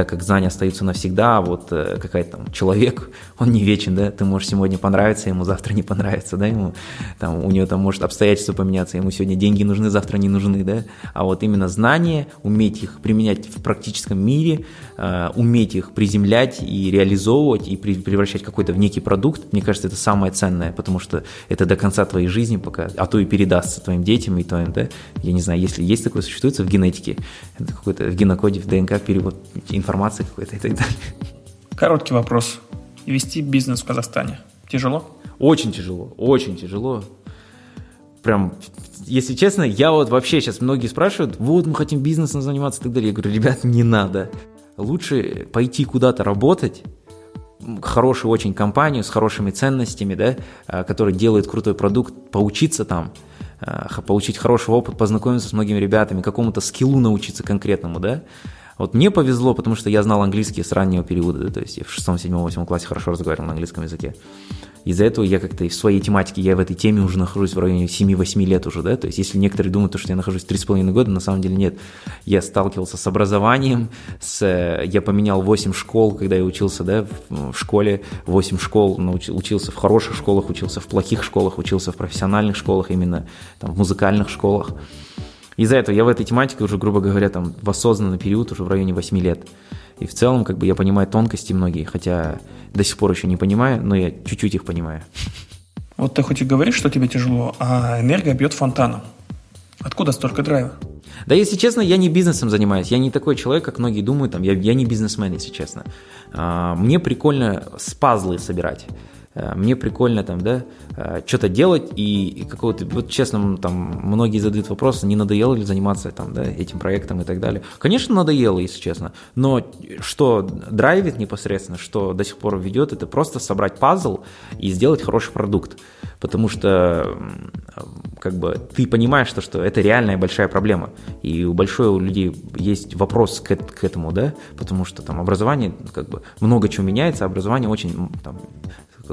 так как знания остаются навсегда, а вот э, какая-то там человек, он не вечен, да, ты можешь сегодня понравиться, ему завтра не понравится, да, ему там, у него там может обстоятельства поменяться, ему сегодня деньги нужны, завтра не нужны, да, а вот именно знания, уметь их применять в практическом мире, э, уметь их приземлять и реализовывать, и превращать какой-то в некий продукт, мне кажется, это самое ценное, потому что это до конца твоей жизни пока, а то и передастся твоим детям и твоим, да, я не знаю, если есть такое, существует в генетике, это какой-то в генокоде, в ДНК перевод информации какой-то и так далее. Короткий вопрос. Вести бизнес в Казахстане тяжело? Очень тяжело, очень тяжело. Прям, если честно, я вот вообще сейчас многие спрашивают, вот мы хотим бизнесом заниматься и так далее. Я говорю, ребят, не надо. Лучше пойти куда-то работать, хорошую очень компанию с хорошими ценностями, да, а, которая делает крутой продукт, поучиться там, а, получить хороший опыт, познакомиться с многими ребятами, какому-то скиллу научиться конкретному, да, вот мне повезло, потому что я знал английский с раннего периода, да, то есть я в 6, 7, 8 классе хорошо разговаривал на английском языке. Из-за этого я как-то в своей тематике, я в этой теме уже нахожусь в районе 7-8 лет уже, да, то есть если некоторые думают, что я нахожусь 3,5 года, на самом деле нет. Я сталкивался с образованием, с, я поменял 8 школ, когда я учился, да, в, школе, 8 школ, научил, учился в хороших школах, учился в плохих школах, учился в профессиональных школах, именно там в музыкальных школах. Из-за этого я в этой тематике уже, грубо говоря, там в осознанный период уже в районе 8 лет. И в целом, как бы я понимаю тонкости многие, хотя до сих пор еще не понимаю, но я чуть-чуть их понимаю. Вот ты хоть и говоришь, что тебе тяжело, а энергия бьет фонтаном. Откуда столько драйва? Да, если честно, я не бизнесом занимаюсь. Я не такой человек, как многие думают. Там, я, я не бизнесмен, если честно. А, мне прикольно с пазлы собирать. Э, мне прикольно там, да, э, что-то делать и какого-то, вот честно, там многие задают вопрос, не надоело ли заниматься там, да, этим проектом и так далее. Конечно, надоело, если честно, но что драйвит непосредственно, что до сих пор ведет, это просто собрать пазл и сделать хороший продукт, потому что как бы ты понимаешь, что, что это реальная большая проблема, и у большой у людей есть вопрос к, к этому, да, потому что там образование, как бы много чего меняется, образование очень там,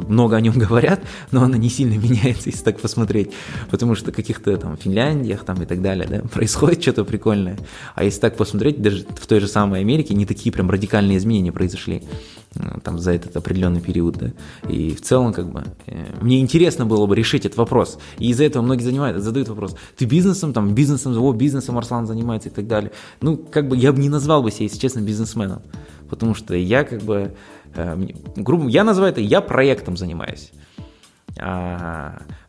много о нем говорят, но оно не сильно меняется, если так посмотреть, потому что каких-то там Финляндиях там и так далее, да, происходит что-то прикольное. А если так посмотреть, даже в той же самой Америке не такие прям радикальные изменения произошли э, там за этот определенный период, да. И в целом, как бы, э, мне интересно было бы решить этот вопрос. И из-за этого многие занимают, задают вопрос, ты бизнесом, там, бизнесом, о, бизнесом Арслан занимается и так далее. Ну, как бы, я бы не назвал бы себя, если честно, бизнесменом, потому что я, как бы, грубо, я называю это, я проектом занимаюсь.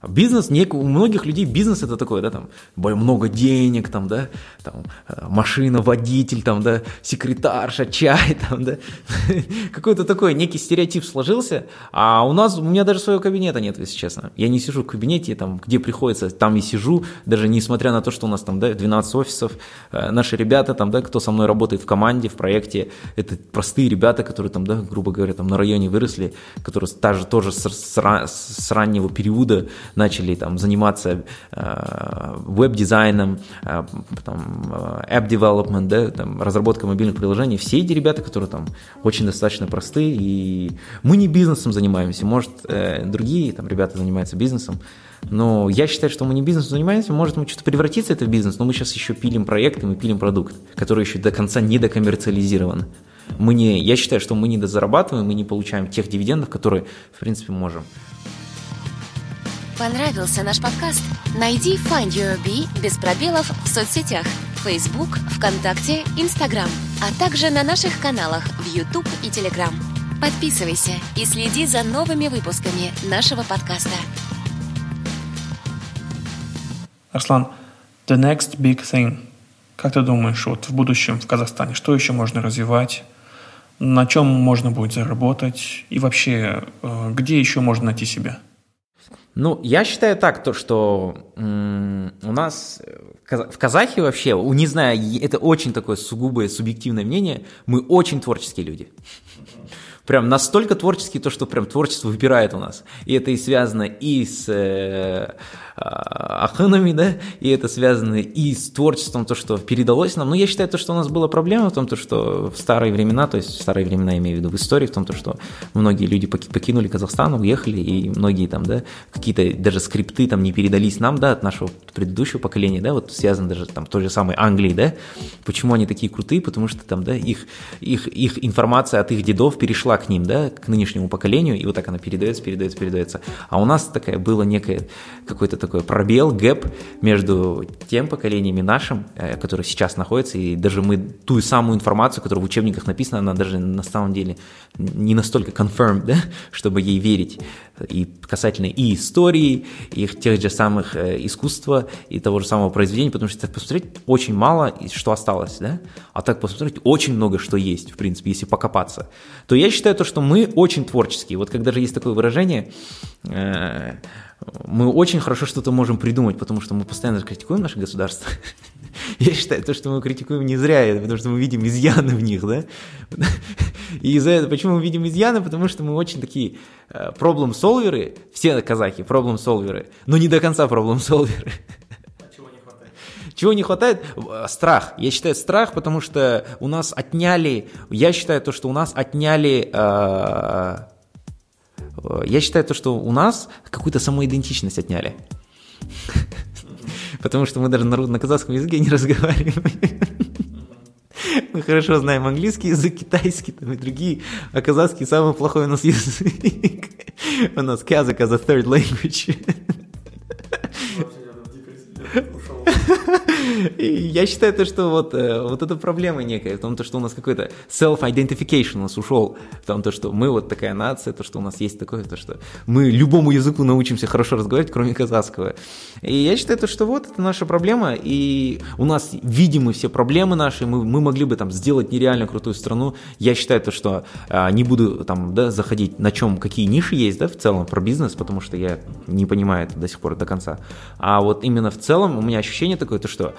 Бизнес, не, у многих людей бизнес это такое, да, там, много денег, там, да, там, э, машина, водитель, там, да, секретарша, чай, там, да, какой-то такой некий стереотип сложился, а у нас, у меня даже своего кабинета нет, если честно, я не сижу в кабинете, там, где приходится, там и сижу, даже несмотря на то, что у нас там, да, 12 офисов, э, наши ребята, там, да, кто со мной работает в команде, в проекте, это простые ребята, которые там, да, грубо говоря, там, на районе выросли, которые даже тоже с, с, с раннего периода начали там заниматься э, веб-дизайном, э, там, э, app-development, да, там, разработка мобильных приложений, все эти ребята, которые там очень достаточно простые, и мы не бизнесом занимаемся, может, э, другие там ребята занимаются бизнесом, но я считаю, что мы не бизнесом занимаемся, может, мы что-то превратиться это в бизнес, но мы сейчас еще пилим проект, и мы пилим продукт, который еще до конца не докоммерциализирован. Мы не, я считаю, что мы не дозарабатываем, мы не получаем тех дивидендов, которые, в принципе, можем. Понравился наш подкаст? Найди Find Your Bee без пробелов в соцсетях Facebook, ВКонтакте, Instagram, а также на наших каналах в YouTube и Telegram. Подписывайся и следи за новыми выпусками нашего подкаста. Арслан, the next big thing. Как ты думаешь, вот в будущем в Казахстане, что еще можно развивать? На чем можно будет заработать? И вообще, э, где еще можно найти себя? Ну, я считаю так, то, что у нас в Казахе вообще, не знаю, это очень такое сугубое субъективное мнение, мы очень творческие люди. Прям настолько творческие, то, что прям творчество выбирает у нас. И это и связано и с э, аханами, да, и это связано и с творчеством, то, что передалось нам. Но я считаю, то, что у нас была проблема в том, то, что в старые времена, то есть в старые времена, имею в виду в истории, в том, то, что многие люди покинули Казахстан, уехали, и многие там, да, какие-то даже скрипты там не передались нам, да, от нашего предыдущего поколения, да, вот связано даже там той же самой Англии, да, почему они такие крутые, потому что там, да, их, их, их информация от их дедов перешла к ним, да, к нынешнему поколению, и вот так она передается, передается, передается. А у нас такая было некое, какой-то такой пробел, гэп между тем поколениями нашим, э, которые сейчас находятся, и даже мы ту самую информацию, которая в учебниках написана, она даже на самом деле не настолько confirmed, да, чтобы ей верить. И касательно и истории, и тех же самых э, искусства, и того же самого произведения, потому что посмотреть очень мало, что осталось, да, а так посмотреть очень много, что есть, в принципе, если покопаться, то я считаю то, что мы очень творческие. Вот когда же есть такое выражение, э, мы очень хорошо что-то можем придумать, потому что мы постоянно критикуем наше государство. Я считаю, то, что мы критикуем не зря, это потому что мы видим изъяны в них, да? И из-за этого, почему мы видим изъяны? Потому что мы очень такие э, проблем-солверы, все казахи проблем-солверы, но не до конца проблем-солверы. Чего не хватает? Страх. Я считаю страх, потому что у нас отняли, я считаю то, что у нас отняли э, я считаю то, что у нас какую-то самоидентичность отняли. Потому что мы даже на, казахском языке не разговариваем. Мы хорошо знаем английский язык, китайский там, и другие, а казахский самый плохой у нас язык. У нас казах as a third language. Я считаю, то, что вот, э, вот эта проблема некая в том, то, что у нас какой-то self-identification у нас ушел, в том, то, что мы вот такая нация, то, что у нас есть такое, то, что мы любому языку научимся хорошо разговаривать, кроме казахского. И я считаю, то, что вот это наша проблема, и у нас видимы все проблемы наши, мы, мы могли бы там сделать нереально крутую страну. Я считаю, то, что а, не буду там, да, заходить на чем, какие ниши есть, да, в целом про бизнес, потому что я не понимаю это до сих пор до конца. А вот именно в целом у меня ощущение такое, то, что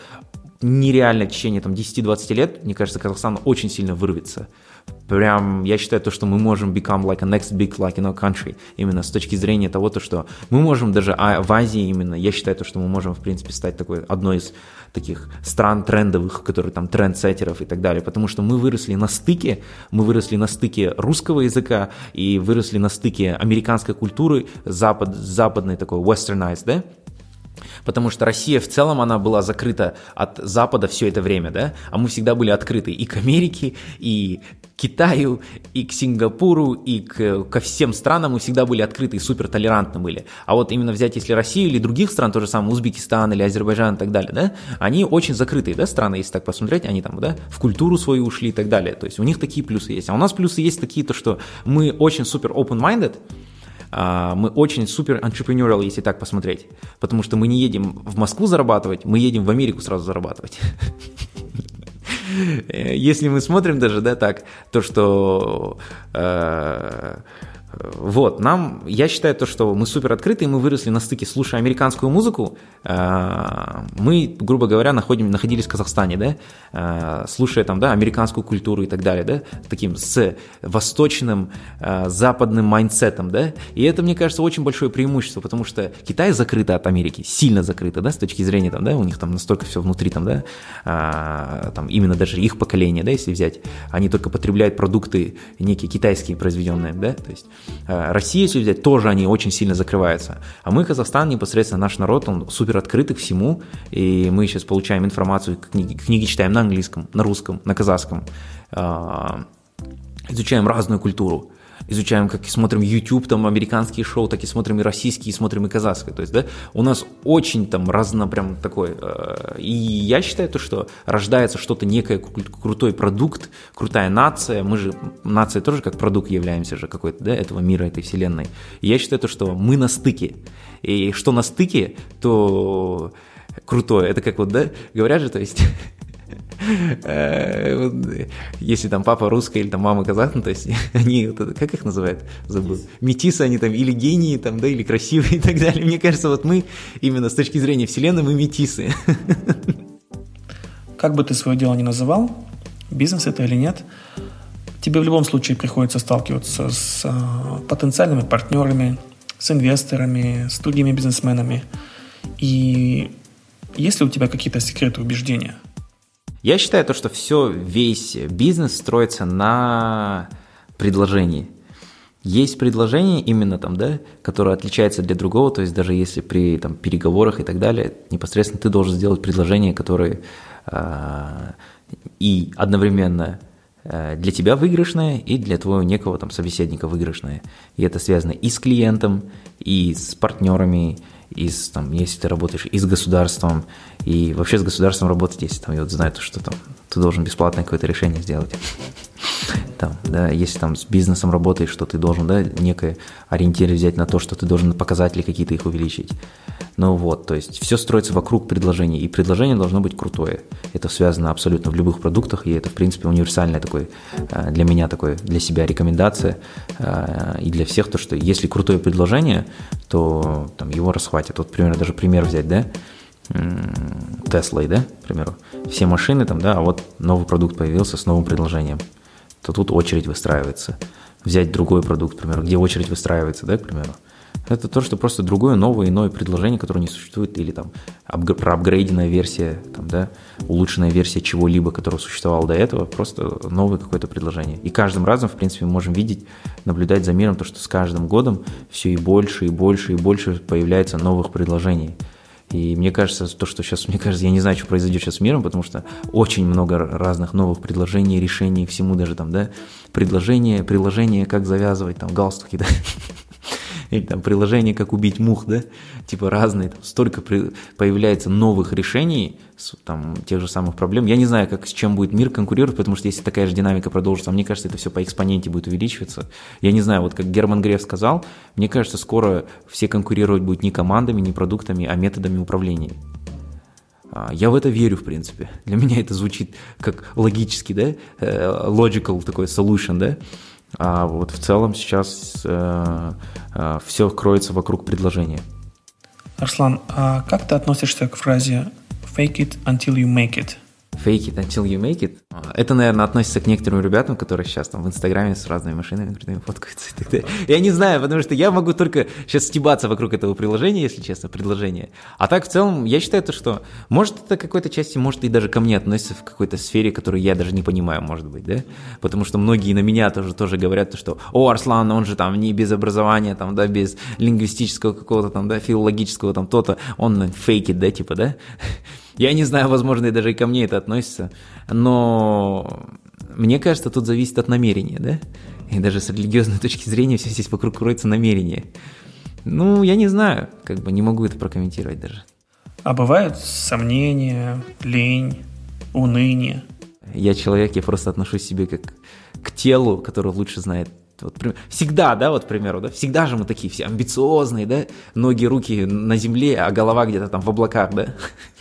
нереально течение там, 10-20 лет, мне кажется, Казахстан очень сильно вырвется. Прям, я считаю, то, что мы можем become like a next big like in our country, именно с точки зрения того, то, что мы можем даже а, в Азии именно, я считаю, то, что мы можем, в принципе, стать такой одной из таких стран трендовых, которые там трендсеттеров и так далее, потому что мы выросли на стыке, мы выросли на стыке русского языка и выросли на стыке американской культуры, запад, западной такой westernized, да, потому что Россия в целом, она была закрыта от Запада все это время, да, а мы всегда были открыты и к Америке, и к Китаю, и к Сингапуру, и к, ко всем странам мы всегда были открыты и супер толерантны были. А вот именно взять, если Россию или других стран, то же самое Узбекистан или Азербайджан и так далее, да, они очень закрытые, да, страны, если так посмотреть, они там, да, в культуру свою ушли и так далее. То есть у них такие плюсы есть. А у нас плюсы есть такие, то что мы очень супер open-minded, мы очень супер entrepreneurial, если так посмотреть. Потому что мы не едем в Москву зарабатывать, мы едем в Америку сразу зарабатывать. Если мы смотрим даже, да, так, то, что э, вот, нам, я считаю то, что мы супер открытые, мы выросли на стыке, слушая американскую музыку, э, мы, грубо говоря, находим, находились в Казахстане, да, э, слушая там, да, американскую культуру и так далее, да, таким с восточным, э, западным mindset ом, да, и это, мне кажется, очень большое преимущество, потому что Китай закрыто от Америки, сильно закрыто, да, с точки зрения, там, да, у них там настолько все внутри, там, да, там, именно даже их поколение, да, если взять, они только потребляют продукты некие китайские произведенные, да, то есть Россия, если взять, тоже они очень сильно закрываются. А мы, Казахстан, непосредственно наш народ, он супер открытый к всему, и мы сейчас получаем информацию, книги, книги читаем на английском, на русском, на казахском, э, изучаем разную культуру изучаем, как и смотрим YouTube, там, американские шоу, так и смотрим и российские, и смотрим и казахские. То есть, да, у нас очень там разно прям такой. Э, и я считаю то, что рождается что-то некое, крутой продукт, крутая нация. Мы же, нация тоже как продукт являемся же какой-то, да, этого мира, этой вселенной. И я считаю то, что мы на стыке. И что на стыке, то крутое. Это как вот, да, говорят же, то есть если там папа русский или там мама казах, ну, то есть они, как их называют, забыл, метисы они там, или гении там, да, или красивые и так далее. Мне кажется, вот мы именно с точки зрения вселенной, мы метисы. Как бы ты свое дело ни называл, бизнес это или нет, тебе в любом случае приходится сталкиваться с а, потенциальными партнерами, с инвесторами, с другими бизнесменами. И есть ли у тебя какие-то секреты убеждения? Я считаю то, что все, весь бизнес строится на предложении. Есть предложение именно там, да, которое отличается для другого, то есть даже если при там, переговорах и так далее, непосредственно ты должен сделать предложение, которое э, и одновременно э, для тебя выигрышное, и для твоего некого там собеседника выигрышное. И это связано и с клиентом, и с партнерами, и с, там, если ты работаешь и с государством, и вообще с государством работать, если там, я вот знаю, что там ты должен бесплатное какое-то решение сделать там, да, если там с бизнесом работаешь, что ты должен, да, некое ориентир взять на то, что ты должен показатели какие-то их увеличить. Ну вот, то есть все строится вокруг предложения, и предложение должно быть крутое. Это связано абсолютно в любых продуктах, и это, в принципе, универсальная такой, э, для меня такой, для себя рекомендация, э, и для всех то, что если крутое предложение, то там его расхватят. Вот, примерно, даже пример взять, да, Теслой, да, к примеру. Все машины там, да, а вот новый продукт появился с новым предложением то тут очередь выстраивается. Взять другой продукт, к примеру, где очередь выстраивается, да, к примеру. Это то, что просто другое, новое, иное предложение, которое не существует, или там проапгрейденная версия, там, да, улучшенная версия чего-либо, которое существовало до этого, просто новое какое-то предложение. И каждым разом, в принципе, мы можем видеть, наблюдать за миром, то, что с каждым годом все и больше, и больше, и больше появляется новых предложений. И мне кажется, то, что сейчас, мне кажется, я не знаю, что произойдет сейчас с миром, потому что очень много разных новых предложений, решений, всему даже там, да, предложения, приложения, как завязывать там галстуки, да, или там приложение «Как убить мух», да, типа разные, там столько при, появляется новых решений, там, тех же самых проблем. Я не знаю, как с чем будет мир конкурировать, потому что если такая же динамика продолжится, мне кажется, это все по экспоненте будет увеличиваться. Я не знаю, вот как Герман Греф сказал, мне кажется, скоро все конкурировать будут не командами, не продуктами, а методами управления. А, я в это верю, в принципе. Для меня это звучит как логический, да, э, logical такой solution, да. А вот в целом сейчас э, э, все кроется вокруг предложения. Арслан, а как ты относишься к фразе «fake it until you make it»? Fake it until you make it. Это, наверное, относится к некоторым ребятам, которые сейчас там в Инстаграме с разными машинами крутыми фоткаются и так далее. Я не знаю, потому что я могу только сейчас стебаться вокруг этого приложения, если честно, предложения. А так, в целом, я считаю, то, что может это какой-то части, может и даже ко мне относится в какой-то сфере, которую я даже не понимаю, может быть, да? Потому что многие на меня тоже, тоже говорят, то, что «О, Арслан, он же там не без образования, там, да, без лингвистического какого-то там, да, филологического там то-то, он фейкит, да, типа, да?» Я не знаю, возможно, и даже и ко мне это относится, но мне кажется, тут зависит от намерения, да? И даже с религиозной точки зрения все здесь вокруг кроется намерение. Ну, я не знаю, как бы не могу это прокомментировать даже. А бывают сомнения, лень, уныние? Я человек, я просто отношусь к себе как к телу, которое лучше знает вот, всегда, да, вот, к примеру, да, всегда же мы такие все амбициозные, да, ноги, руки на земле, а голова где-то там в облаках, да,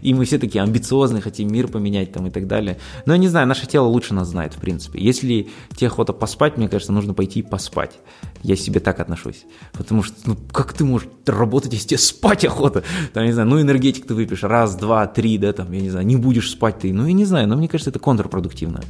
и мы все такие амбициозные, хотим мир поменять там и так далее. Но я не знаю, наше тело лучше нас знает, в принципе. Если тебе охота поспать, мне кажется, нужно пойти и поспать. Я себе так отношусь. Потому что, ну, как ты можешь работать, если тебе спать охота? Там, не знаю, ну, энергетик ты выпьешь раз, два, три, да, там, я не знаю, не будешь спать ты. Ну, я не знаю, но мне кажется, это контрпродуктивно.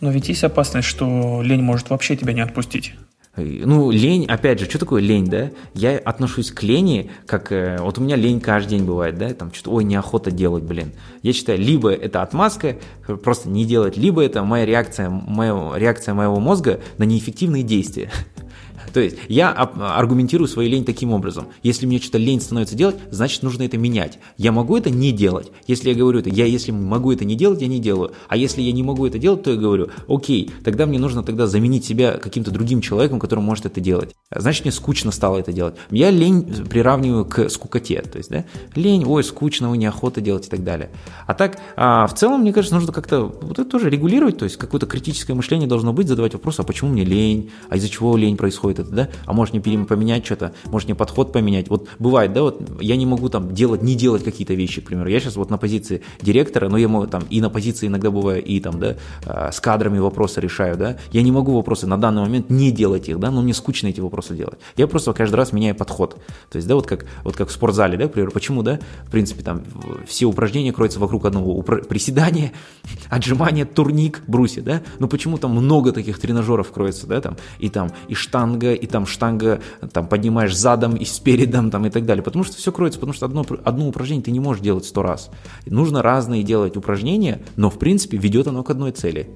Но ведь есть опасность, что лень может вообще тебя не отпустить. Ну, лень, опять же, что такое лень, да? Я отношусь к лени, как, э, вот у меня лень каждый день бывает, да, там что-то, ой, неохота делать, блин. Я считаю, либо это отмазка, просто не делать, либо это моя реакция, моя реакция моего мозга на неэффективные действия. То есть я аргументирую свою лень таким образом. Если мне что-то лень становится делать, значит нужно это менять. Я могу это не делать. Если я говорю это, я если могу это не делать, я не делаю. А если я не могу это делать, то я говорю, окей, тогда мне нужно тогда заменить себя каким-то другим человеком, который может это делать. Значит, мне скучно стало это делать. Я лень приравниваю к скукоте. То есть, да, лень, ой, скучно, ой, неохота делать и так далее. А так, а в целом, мне кажется, нужно как-то вот это тоже регулировать, то есть какое-то критическое мышление должно быть, задавать вопрос, а почему мне лень, а из-за чего лень происходит это, да, а может мне поменять что-то, может мне подход поменять. Вот бывает, да, вот я не могу там делать, не делать какие-то вещи, к примеру. Я сейчас вот на позиции директора, но я могу там и на позиции иногда бываю, и там, да, а, с кадрами вопросы решаю, да. Я не могу вопросы на данный момент не делать их, да, но мне скучно эти вопросы делать. Я просто каждый раз меняю подход. То есть, да, вот как, вот как в спортзале, да, к примеру, почему, да, в принципе, там все упражнения кроются вокруг одного приседания, отжимания, турник, брусья, да, но почему там много таких тренажеров кроется, да, там, и там, и штанг, штанга, и там штанга там поднимаешь задом и спередом там и так далее. Потому что все кроется, потому что одно, одно упражнение ты не можешь делать сто раз. Нужно разные делать упражнения, но в принципе ведет оно к одной цели.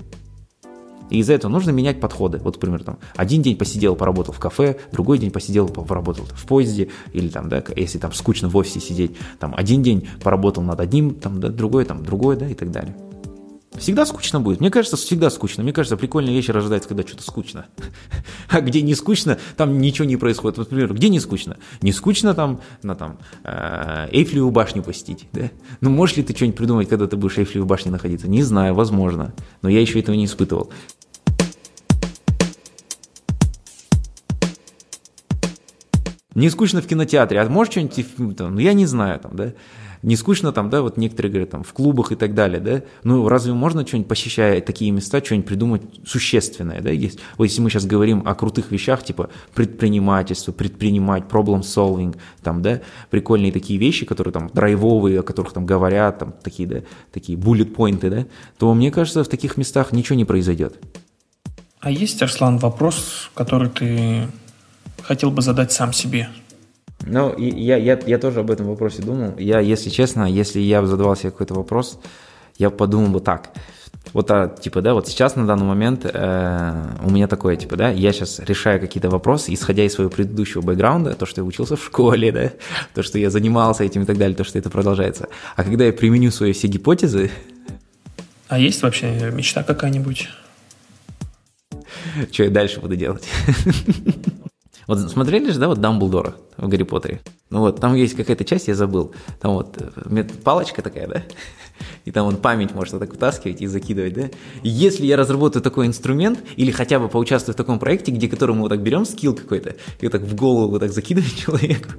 И из-за этого нужно менять подходы. Вот, например, там, один день посидел, поработал в кафе, другой день посидел, поработал в поезде, или там, да, если там скучно в офисе сидеть, там, один день поработал над одним, там, да, другой, там, другой, да, и так далее. Всегда скучно будет. Мне кажется, всегда скучно. Мне кажется, прикольная вещь рождается, когда что-то скучно. А где не скучно, там ничего не происходит. Вот, например, где не скучно? Не скучно там, на там, э, Эйфелеву башню посетить, да? Ну, можешь ли ты что-нибудь придумать, когда ты будешь в башне находиться? Не знаю, возможно. Но я еще этого не испытывал. Не скучно в кинотеатре, а можешь что-нибудь, ну я не знаю, там, да, не скучно там, да, вот некоторые говорят, там, в клубах и так далее, да, ну разве можно что-нибудь, посещая такие места, что-нибудь придумать существенное, да, есть, вот если мы сейчас говорим о крутых вещах, типа предпринимательство, предпринимать, problem solving, там, да, прикольные такие вещи, которые там драйвовые, о которых там говорят, там, такие, да, такие bullet поинты, да, то мне кажется, в таких местах ничего не произойдет. А есть, Арслан, вопрос, который ты хотел бы задать сам себе? Ну, я, я, я тоже об этом вопросе думал. Я, если честно, если я бы задавал себе какой-то вопрос, я подумал бы так. Вот, а, типа, да, вот сейчас на данный момент э, у меня такое, типа, да, я сейчас решаю какие-то вопросы, исходя из своего предыдущего бэкграунда, то, что я учился в школе, да, то, что я занимался этим и так далее, то, что это продолжается. А когда я применю свои все гипотезы... А есть вообще мечта какая-нибудь? Что я дальше буду делать? Вот смотрели же, да, вот Дамблдора в Гарри Поттере? Ну вот, там есть какая-то часть, я забыл. Там вот э, палочка такая, да? И там он память может так вытаскивать и закидывать, да? И если я разработаю такой инструмент, или хотя бы поучаствую в таком проекте, где которому вот так берем скилл какой-то, и вот так в голову вот так закидываем человеку,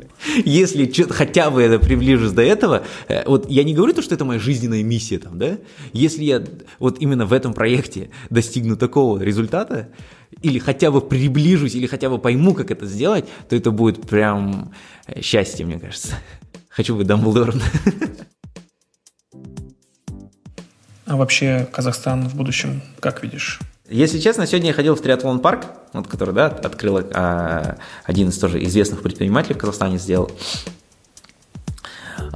если хотя бы это приближусь до этого, э, вот я не говорю то, что это моя жизненная миссия там, да? Если я вот именно в этом проекте достигну такого результата, или хотя бы приближусь, или хотя бы пойму, как это сделать, то это будет прям э, счастье, мне кажется. Хочу быть Дамблдором. А вообще Казахстан в будущем как видишь? Если честно, сегодня я ходил в триатлон парк, вот, который да, открыл а, один из тоже известных предпринимателей в Казахстане сделал.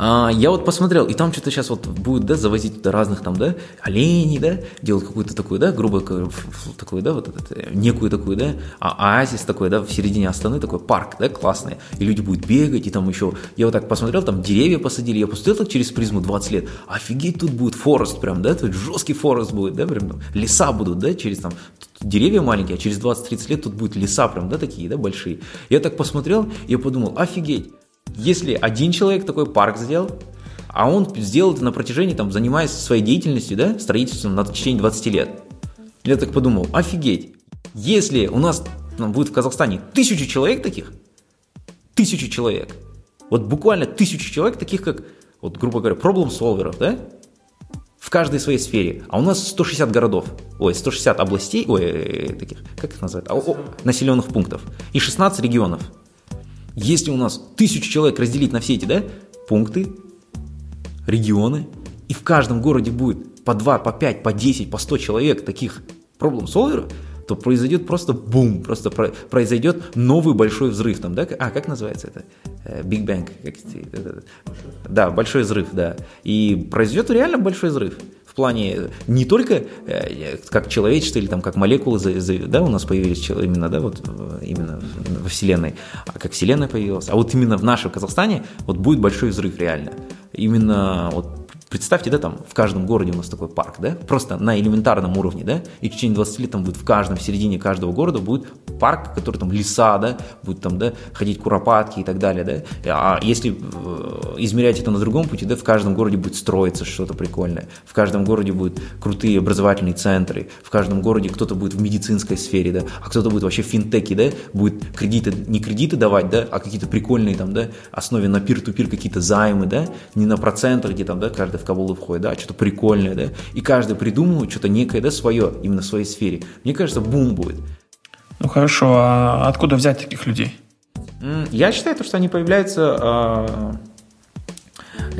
А, я вот посмотрел, и там что-то сейчас вот будет, да, завозить разных там, да, оленей, да, делать какую-то такую, да, грубо такую, да, вот этот, э, некую такую, да, а оазис такой, да, в середине Астаны такой парк, да, классный, и люди будут бегать, и там еще, я вот так посмотрел, там деревья посадили, я посмотрел так через призму 20 лет, офигеть, тут будет forest прям, да, тут жесткий forest будет, да, прям леса будут, да, через там, деревья маленькие, а через 20-30 лет тут будет леса прям, да, такие, да, большие. Я так посмотрел, я подумал, офигеть, если один человек такой парк сделал, а он сделал это на протяжении, там, занимаясь своей деятельностью, да, строительством на течение 20 лет. Я так подумал, офигеть, если у нас там, будет в Казахстане тысячу человек таких, тысячу человек, вот буквально тысячу человек таких, как, вот, грубо говоря, проблем-солверов, да, в каждой своей сфере. А у нас 160 городов, ой, 160 областей, ой, э, таких, как их о, о, населенных пунктов и 16 регионов – если у нас тысячу человек разделить на все эти да, пункты, регионы, и в каждом городе будет по 2, по 5, по 10, по 100 человек таких проблем-солверов, то произойдет просто бум, просто про, произойдет новый большой взрыв. Там, да? А, как называется это? Э, Big Bang. Как, да, большой взрыв, да. И произойдет реально большой взрыв плане не только э, как человечество или там как молекулы, да, у нас появились именно, да, вот именно во Вселенной, а как Вселенная появилась, а вот именно в нашем Казахстане вот будет большой взрыв реально. Именно вот Представьте, да, там в каждом городе у нас такой парк, да, просто на элементарном уровне, да, и в течение 20 лет там будет в каждом, в середине каждого города будет парк, который там леса, да, будет там, да, ходить куропатки и так далее, да, а если э, измерять это на другом пути, да, в каждом городе будет строиться что-то прикольное, в каждом городе будут крутые образовательные центры, в каждом городе кто-то будет в медицинской сфере, да, а кто-то будет вообще в финтеке, да, будет кредиты, не кредиты давать, да, а какие-то прикольные там, да, основе на пир-ту-пир какие-то займы, да, не на процентах, где там, да, каждый в Кабулы входит, да, что-то прикольное, да, и каждый придумывает что-то некое, да, свое, именно в своей сфере. Мне кажется, бум будет. Ну хорошо, а откуда взять таких людей? Я считаю, что они появляются, а,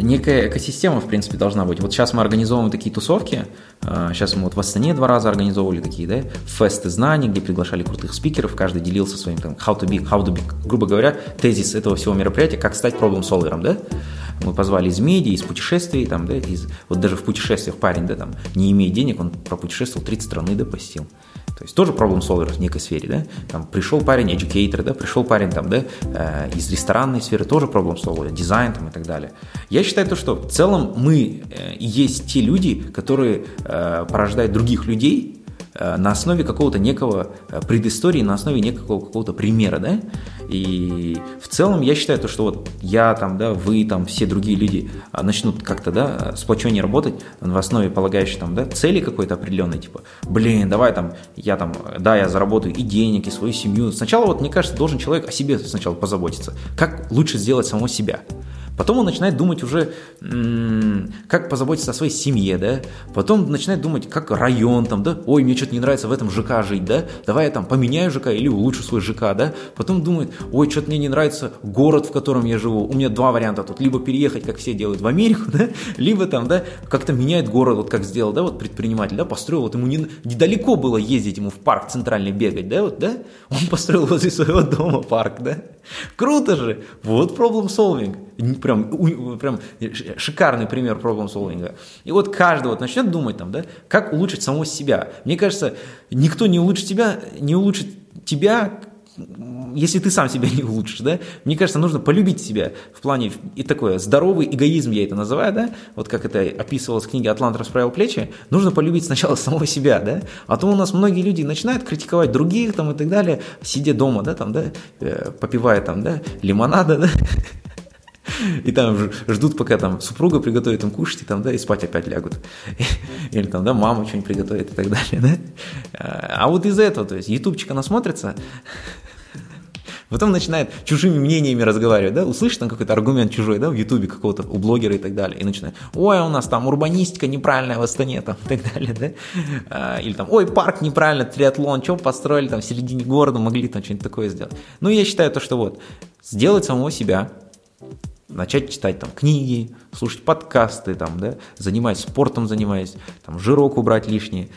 некая экосистема, в принципе, должна быть. Вот сейчас мы организовываем такие тусовки, сейчас мы вот в Астане два раза организовывали такие, да, фесты знаний, где приглашали крутых спикеров, каждый делился своим, там, how to be, how to be, грубо говоря, тезис этого всего мероприятия, как стать проблем-солвером, да, мы позвали из медиа, из путешествий, там, да, из, вот даже в путешествиях парень, да, там, не имея денег, он пропутешествовал 30 страны, да, посетил. То есть тоже проблем solver в некой сфере, да? Там пришел парень educator, да, пришел парень там, да, э, из ресторанной сферы, тоже проблем solver, дизайн там и так далее. Я считаю то, что в целом мы э, есть те люди, которые э, порождают других людей, на основе какого-то некого э, предыстории, на основе некого какого-то примера, да, и в целом я считаю то, что вот я там, да, вы там, все другие люди а, начнут как-то, да, сплоченнее работать в основе полагающей там, да, цели какой-то определенной, типа, блин, давай там, я там, да, я заработаю и денег, и свою семью. Сначала вот, мне кажется, должен человек о себе сначала позаботиться. Как лучше сделать самого себя? Потом он начинает думать уже, как позаботиться о своей семье, да. Потом начинает думать, как район там, да. Ой, мне что-то не нравится в этом ЖК жить, да. Давай я там поменяю ЖК или улучшу свой ЖК, да. Потом думает, ой, что-то мне не нравится город, в котором я живу. У меня два варианта тут. Либо переехать, как все делают, в Америку, да. Либо там, да, как-то меняет город, вот как сделал, да, вот предприниматель, да, построил. Вот ему не, недалеко было ездить ему в парк центральный бегать, да, вот, да. Он построил возле своего дома парк, да. Круто же. Вот problem solving прям, прям шикарный пример проблем-солвинга. И вот каждый вот начнет думать там, да, как улучшить самого себя. Мне кажется, никто не улучшит тебя, не улучшит тебя, если ты сам себя не улучшишь, да, мне кажется, нужно полюбить себя в плане, и такое, здоровый эгоизм я это называю, да, вот как это описывалось в книге «Атлант расправил плечи», нужно полюбить сначала самого себя, да, а то у нас многие люди начинают критиковать других там и так далее, сидя дома, да, там, да, э, попивая там, да, лимонада, да, и там ждут, пока там супруга приготовит им кушать, и там, да, и спать опять лягут. Или там, да, мама что-нибудь приготовит и так далее, да. А вот из-за этого, то есть, ютубчик насмотрится, Потом начинает чужими мнениями разговаривать, да, услышит там какой-то аргумент чужой, да, в Ютубе какого-то, у блогера и так далее, и начинает, ой, у нас там урбанистика неправильная в Астане, там, и так далее, да, а, или там, ой, парк неправильно, триатлон, что построили там в середине города, могли там что-нибудь такое сделать. Ну, я считаю то, что вот, сделать самого себя, начать читать там книги, слушать подкасты, там, да, занимаясь спортом, занимаясь, там, жирок убрать лишний,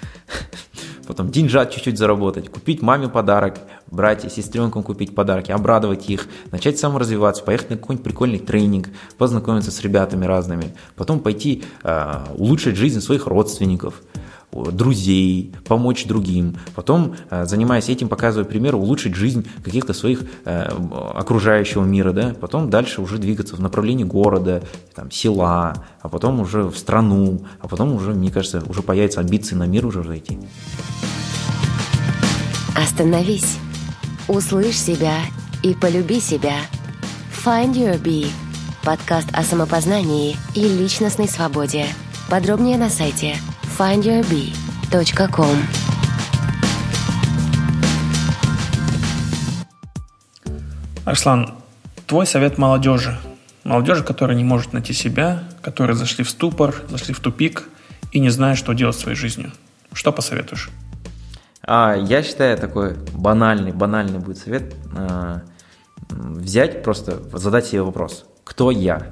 потом деньжат чуть-чуть заработать, купить маме подарок, братья, сестренкам купить подарки, обрадовать их, начать саморазвиваться, поехать на какой-нибудь прикольный тренинг, познакомиться с ребятами разными, потом пойти э, улучшить жизнь своих родственников – друзей, помочь другим. Потом, э, занимаясь этим, показывая пример, улучшить жизнь каких-то своих э, окружающего мира, да, потом дальше уже двигаться в направлении города, там, села, а потом уже в страну, а потом уже, мне кажется, уже появятся амбиции на мир уже зайти. Остановись, услышь себя и полюби себя. Find Your Bee – подкаст о самопознании и личностной свободе. Подробнее на сайте – findyourbee.com Арслан, твой совет молодежи. Молодежи, которая не может найти себя, которые зашли в ступор, зашли в тупик и не знают, что делать своей жизнью. Что посоветуешь? А, я считаю, такой банальный, банальный будет совет. А, взять просто, задать себе вопрос. Кто я?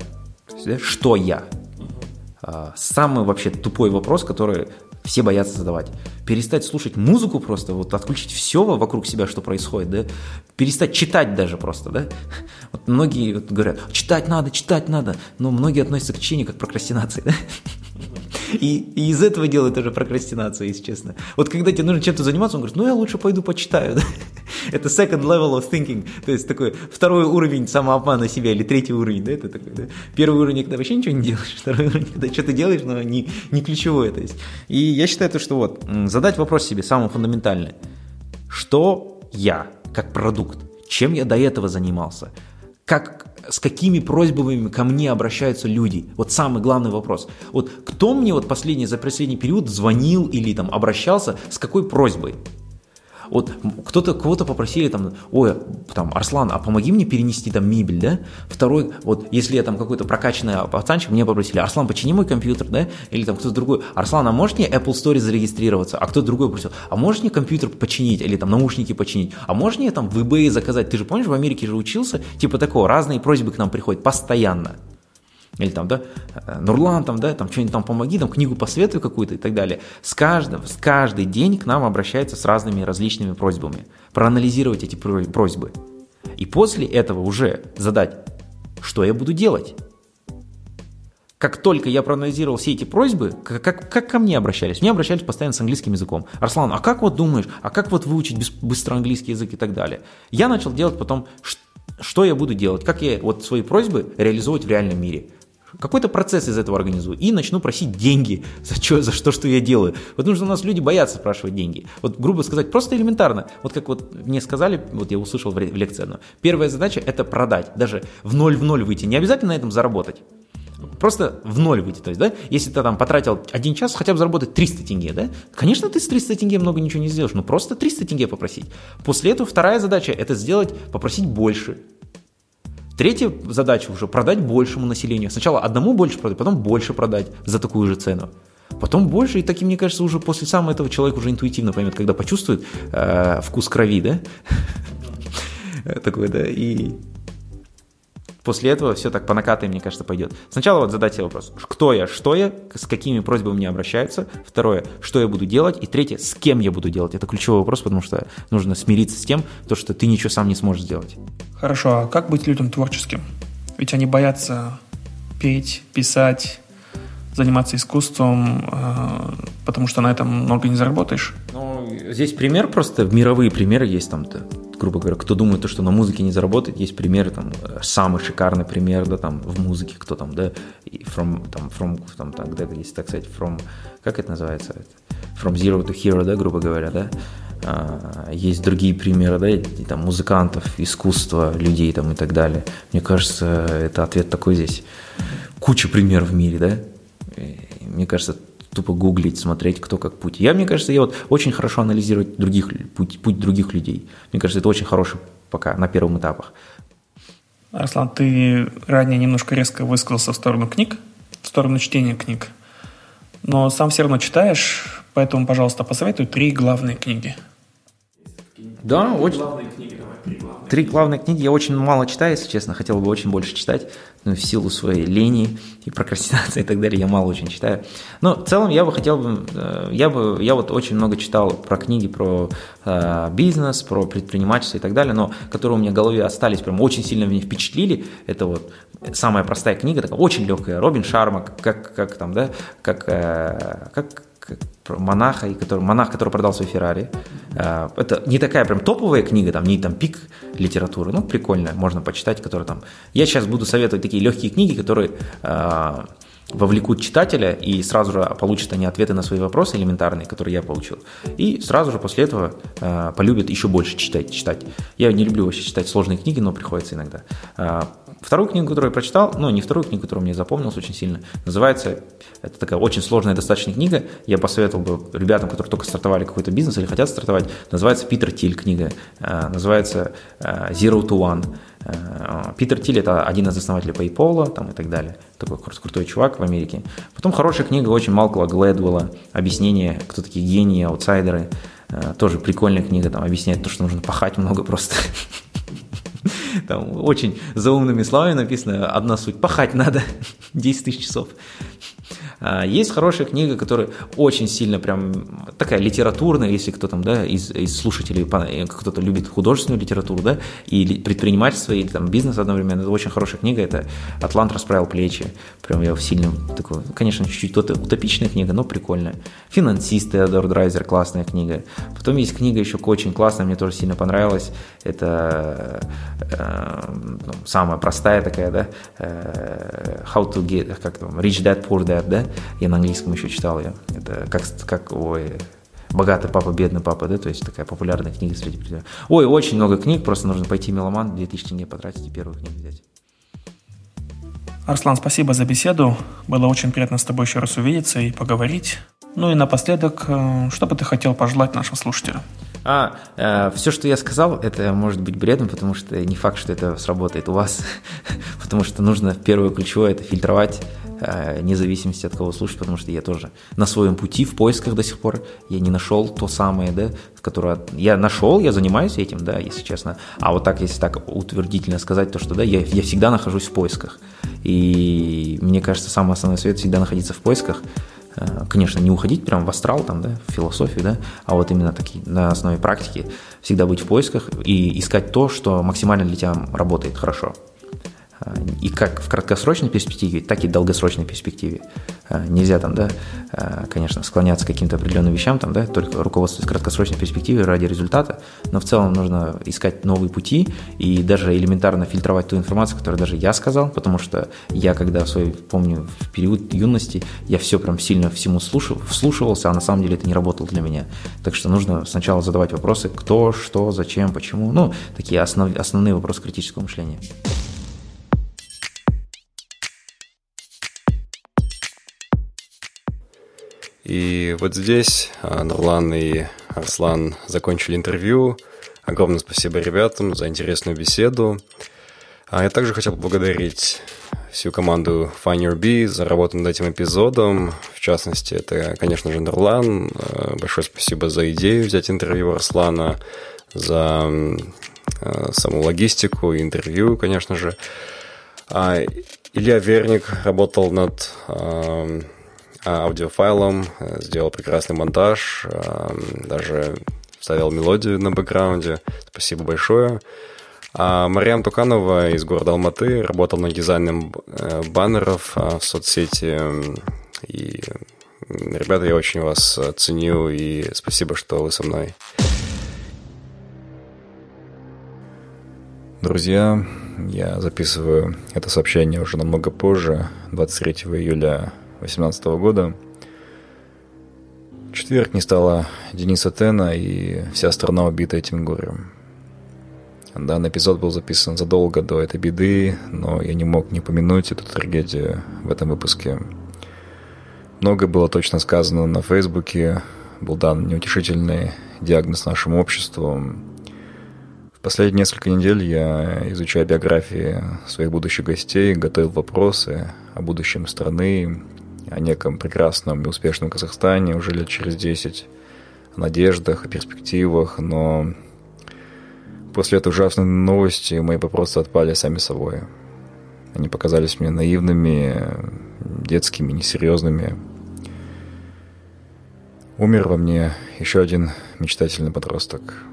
Что я? А, самый вообще тупой вопрос, который все боятся задавать. Перестать слушать музыку просто, вот отключить все вокруг себя, что происходит, да, перестать читать даже просто, да. Вот многие вот говорят, читать надо, читать надо, но многие относятся к чтению как к прокрастинации, да. И, и из этого делают тоже прокрастинацию, если честно. Вот когда тебе нужно чем-то заниматься, он говорит, ну я лучше пойду почитаю. Это second level of thinking, то есть такой второй уровень самообмана себя или третий уровень, да, это такой, да? Первый уровень, когда вообще ничего не делаешь, второй уровень, когда что-то делаешь, но не, не ключевое, то есть. И я считаю, то, что вот, задать вопрос себе самый фундаментальный. Что я, как продукт, чем я до этого занимался, как с какими просьбами ко мне обращаются люди? Вот самый главный вопрос. Вот кто мне вот последний, за последний период звонил или там обращался с какой просьбой? Вот кто-то, кого-то попросили там, ой, там, Арслан, а помоги мне перенести там мебель, да? Второй, вот, если я там какой-то прокачанный пацанчик, мне попросили, Арслан, почини мой компьютер, да? Или там кто-то другой, Арслан, а можешь мне Apple Store зарегистрироваться? А кто-то другой просил, а можешь мне компьютер починить? Или там наушники починить? А можешь мне там в eBay заказать? Ты же помнишь, в Америке же учился? Типа такого, разные просьбы к нам приходят постоянно. Или там, да, Нурлан, там, да, там, что-нибудь там помоги, там, книгу посоветуй какую-то и так далее. С каждым, с каждый день к нам обращаются с разными различными просьбами. Проанализировать эти просьбы. И после этого уже задать, что я буду делать. Как только я проанализировал все эти просьбы, как, как, как ко мне обращались? Мне обращались постоянно с английским языком. Арслан, а как вот думаешь, а как вот выучить быстро английский язык и так далее? Я начал делать потом, что я буду делать, как я вот свои просьбы реализовывать в реальном мире. Какой-то процесс из этого организую и начну просить деньги за, что, за что, что я делаю. Потому что у нас люди боятся спрашивать деньги. Вот, грубо сказать, просто элементарно. Вот как вот мне сказали, вот я услышал в лекции одну. Первая задача – это продать. Даже в ноль в ноль выйти. Не обязательно на этом заработать. Просто в ноль выйти. То есть, да, если ты там потратил один час, хотя бы заработать 300 тенге, да, конечно, ты с 300 тенге много ничего не сделаешь, но просто 300 тенге попросить. После этого вторая задача – это сделать, попросить больше. Третья задача уже продать большему населению. Сначала одному больше продать, потом больше продать за такую же цену. Потом больше, и таки, мне кажется, уже после самого этого человек уже интуитивно поймет, когда почувствует э, вкус крови, да? Такой, да, и После этого все так по накатой, мне кажется, пойдет. Сначала вот задать себе вопрос, кто я, что я, с какими просьбами мне обращаются. Второе, что я буду делать. И третье, с кем я буду делать. Это ключевой вопрос, потому что нужно смириться с тем, то, что ты ничего сам не сможешь сделать. Хорошо, а как быть людям творческим? Ведь они боятся петь, писать, заниматься искусством, э, потому что на этом много не заработаешь. Ну, здесь пример просто, мировые примеры есть там, грубо говоря, кто думает, то, что на музыке не заработает, есть примеры, там, самый шикарный пример, да, там, в музыке, кто там, да, from, там, from, там, там, где, если так сказать, from, как это называется, from zero to hero, да, грубо говоря, да, а, есть другие примеры, да, и, там, музыкантов, искусства, людей там и так далее. Мне кажется, это ответ такой здесь. Куча примеров в мире, да, и, мне кажется, тупо гуглить, смотреть, кто как путь. Я, мне кажется, я вот очень хорошо анализировать других, путь, путь других людей. Мне кажется, это очень хороший пока на первых этапах. Арслан, ты ранее немножко резко высказался в сторону книг, в сторону чтения книг. Но сам все равно читаешь, поэтому, пожалуйста, посоветуй три главные книги. Да, очень... Главные книги, давай, три главные. Три главные книги. Я очень мало читаю, если честно. Хотел бы очень больше читать. Но в силу своей лени и прокрастинации и так далее я мало очень читаю. Но в целом я бы хотел бы... Э, я бы... Я вот очень много читал про книги про э, бизнес, про предпринимательство и так далее, но которые у меня в голове остались, прям очень сильно меня впечатлили. Это вот самая простая книга, такая очень легкая. Робин Шарма, как, как там, да, как, э, как монаха, и который, монах, который продал свой Феррари. Э, это не такая прям топовая книга, там не там пик литературы, ну прикольная, можно почитать, которая там. Я сейчас буду советовать такие легкие книги, которые э, вовлекут читателя, и сразу же получат они ответы на свои вопросы элементарные, которые я получил. И сразу же после этого э, полюбят еще больше читать, читать. Я не люблю вообще читать сложные книги, но приходится иногда. Э, вторую книгу, которую я прочитал, ну, не вторую книгу, которая мне запомнилась очень сильно, называется, это такая очень сложная достаточно книга, я посоветовал бы ребятам, которые только стартовали какой-то бизнес или хотят стартовать, называется Питер Тиль книга, э, называется э, Zero to One. Э, Питер Тиль – это один из основателей PayPal там, и так далее. Такой крутой чувак в Америке. Потом хорошая книга очень Малкола Глэдвелла «Объяснение, кто такие гении, аутсайдеры». Тоже прикольная книга, там объясняет то, что нужно пахать много просто. Там очень заумными словами написано одна суть. Пахать надо 10 тысяч часов. А, есть хорошая книга, которая очень сильно прям такая литературная, если кто там, да, из, из слушателей, э, кто-то любит художественную литературу, да, и предпринимательство, или там бизнес одновременно, это очень хорошая книга, это «Атлант расправил плечи», прям я в сильном, такой, конечно, чуть-чуть утопичная книга, но прикольная. «Финансист» Теодор Драйзер, классная книга. Потом есть книга еще очень классная, мне тоже сильно понравилась, это э, самая простая такая, да, э, «How to get», как там, «Rich Dad, Poor Dad», да, я на английском еще читал ее. Это как, как ой, «Богатый папа, бедный папа», да, то есть такая популярная книга среди предпринимателей. Ой, очень много книг, просто нужно пойти меломан, 2000 тенге потратить и первую книгу взять. Арслан, спасибо за беседу. Было очень приятно с тобой еще раз увидеться и поговорить. Ну и напоследок, э, что бы ты хотел пожелать нашим слушателям? А, э, все, что я сказал, это может быть бредом, потому что не факт, что это сработает у вас, потому что нужно первое ключевое это фильтровать вне зависимости от кого слушать, потому что я тоже на своем пути в поисках до сих пор, я не нашел то самое, да, которое я нашел, я занимаюсь этим, да, если честно, а вот так, если так утвердительно сказать, то что, да, я, я всегда нахожусь в поисках, и мне кажется, самый основной совет всегда находиться в поисках, Э, конечно, не уходить прямо в астрал, там, да, в философию, да, а вот именно такие на основе практики всегда быть в поисках и искать то, что максимально для тебя работает хорошо. И как в краткосрочной перспективе, так и в долгосрочной перспективе. А, нельзя там, да, а, конечно, склоняться к каким-то определенным вещам, там, да, только руководствуясь краткосрочной перспективой ради результата, но в целом нужно искать новые пути и даже элементарно фильтровать ту информацию, которую даже я сказал, потому что я, когда в свой, помню, в период юности, я все прям сильно всему слушал, вслушивался, а на самом деле это не работало для меня. Так что нужно сначала задавать вопросы, кто, что, зачем, почему, ну, такие основ, основные вопросы критического мышления. И вот здесь а, Нурлан и Арслан закончили интервью. Огромное спасибо ребятам за интересную беседу. А я также хотел поблагодарить всю команду Find Your Bee за работу над этим эпизодом. В частности, это, конечно же, Нурлан. А, большое спасибо за идею взять интервью Арслана, за саму логистику интервью, конечно же. Илья Верник работал над а, аудиофайлом, э, сделал прекрасный монтаж, э, даже вставил мелодию на бэкграунде. Спасибо большое. А Мариам Туканова из города Алматы работал над дизайном э, баннеров в соцсети. И, ребята, я очень вас ценю и спасибо, что вы со мной. Друзья, я записываю это сообщение уже намного позже, 23 июля 2018 года. В четверг не стало Дениса Тена, и вся страна убита этим горем. Данный эпизод был записан задолго до этой беды, но я не мог не помянуть эту трагедию в этом выпуске. Многое было точно сказано на Фейсбуке, был дан неутешительный диагноз нашему обществу. В последние несколько недель я изучаю биографии своих будущих гостей, готовил вопросы о будущем страны, о неком прекрасном и успешном Казахстане уже лет через 10, о надеждах, о перспективах, но после этой ужасной новости мои вопросы отпали сами собой. Они показались мне наивными, детскими, несерьезными. Умер во мне еще один мечтательный подросток.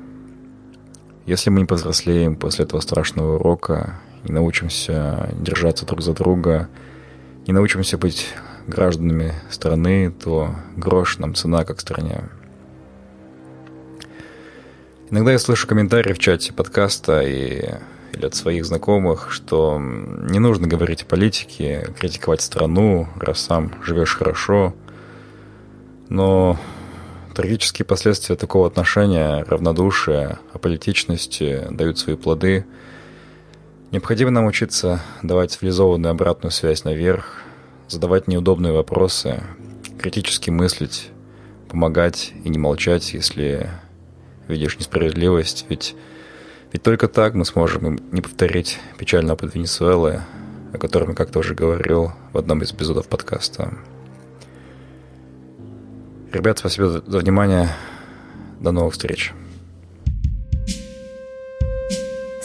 Если мы не повзрослеем после этого страшного урока, не научимся держаться друг за друга, не научимся быть гражданами страны, то грош нам цена как стране. Иногда я слышу комментарии в чате подкаста и, или от своих знакомых, что не нужно говорить о политике, критиковать страну, раз сам живешь хорошо. Но трагические последствия такого отношения, равнодушия, аполитичности дают свои плоды. Необходимо нам учиться давать цивилизованную обратную связь наверх, задавать неудобные вопросы, критически мыслить, помогать и не молчать, если видишь несправедливость. Ведь, ведь только так мы сможем не повторить печальный опыт Венесуэлы, о котором я как-то уже говорил в одном из эпизодов подкаста. Ребят, спасибо за внимание. До новых встреч.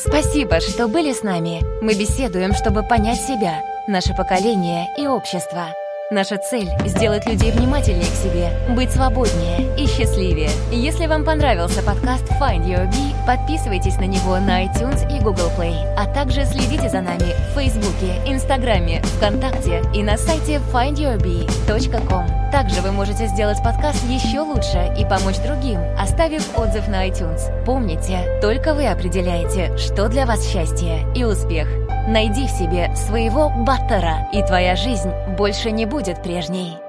Спасибо, что были с нами. Мы беседуем, чтобы понять себя – наше поколение и общество. Наша цель – сделать людей внимательнее к себе, быть свободнее и счастливее. Если вам понравился подкаст Find Your Bee, подписывайтесь на него на iTunes и Google Play, а также следите за нами в Фейсбуке, Инстаграме, ВКонтакте и на сайте findyourbee.com. Также вы можете сделать подкаст еще лучше и помочь другим, оставив отзыв на iTunes. Помните, только вы определяете, что для вас счастье и успех. Найди в себе своего баттера, и твоя жизнь больше не будет прежней.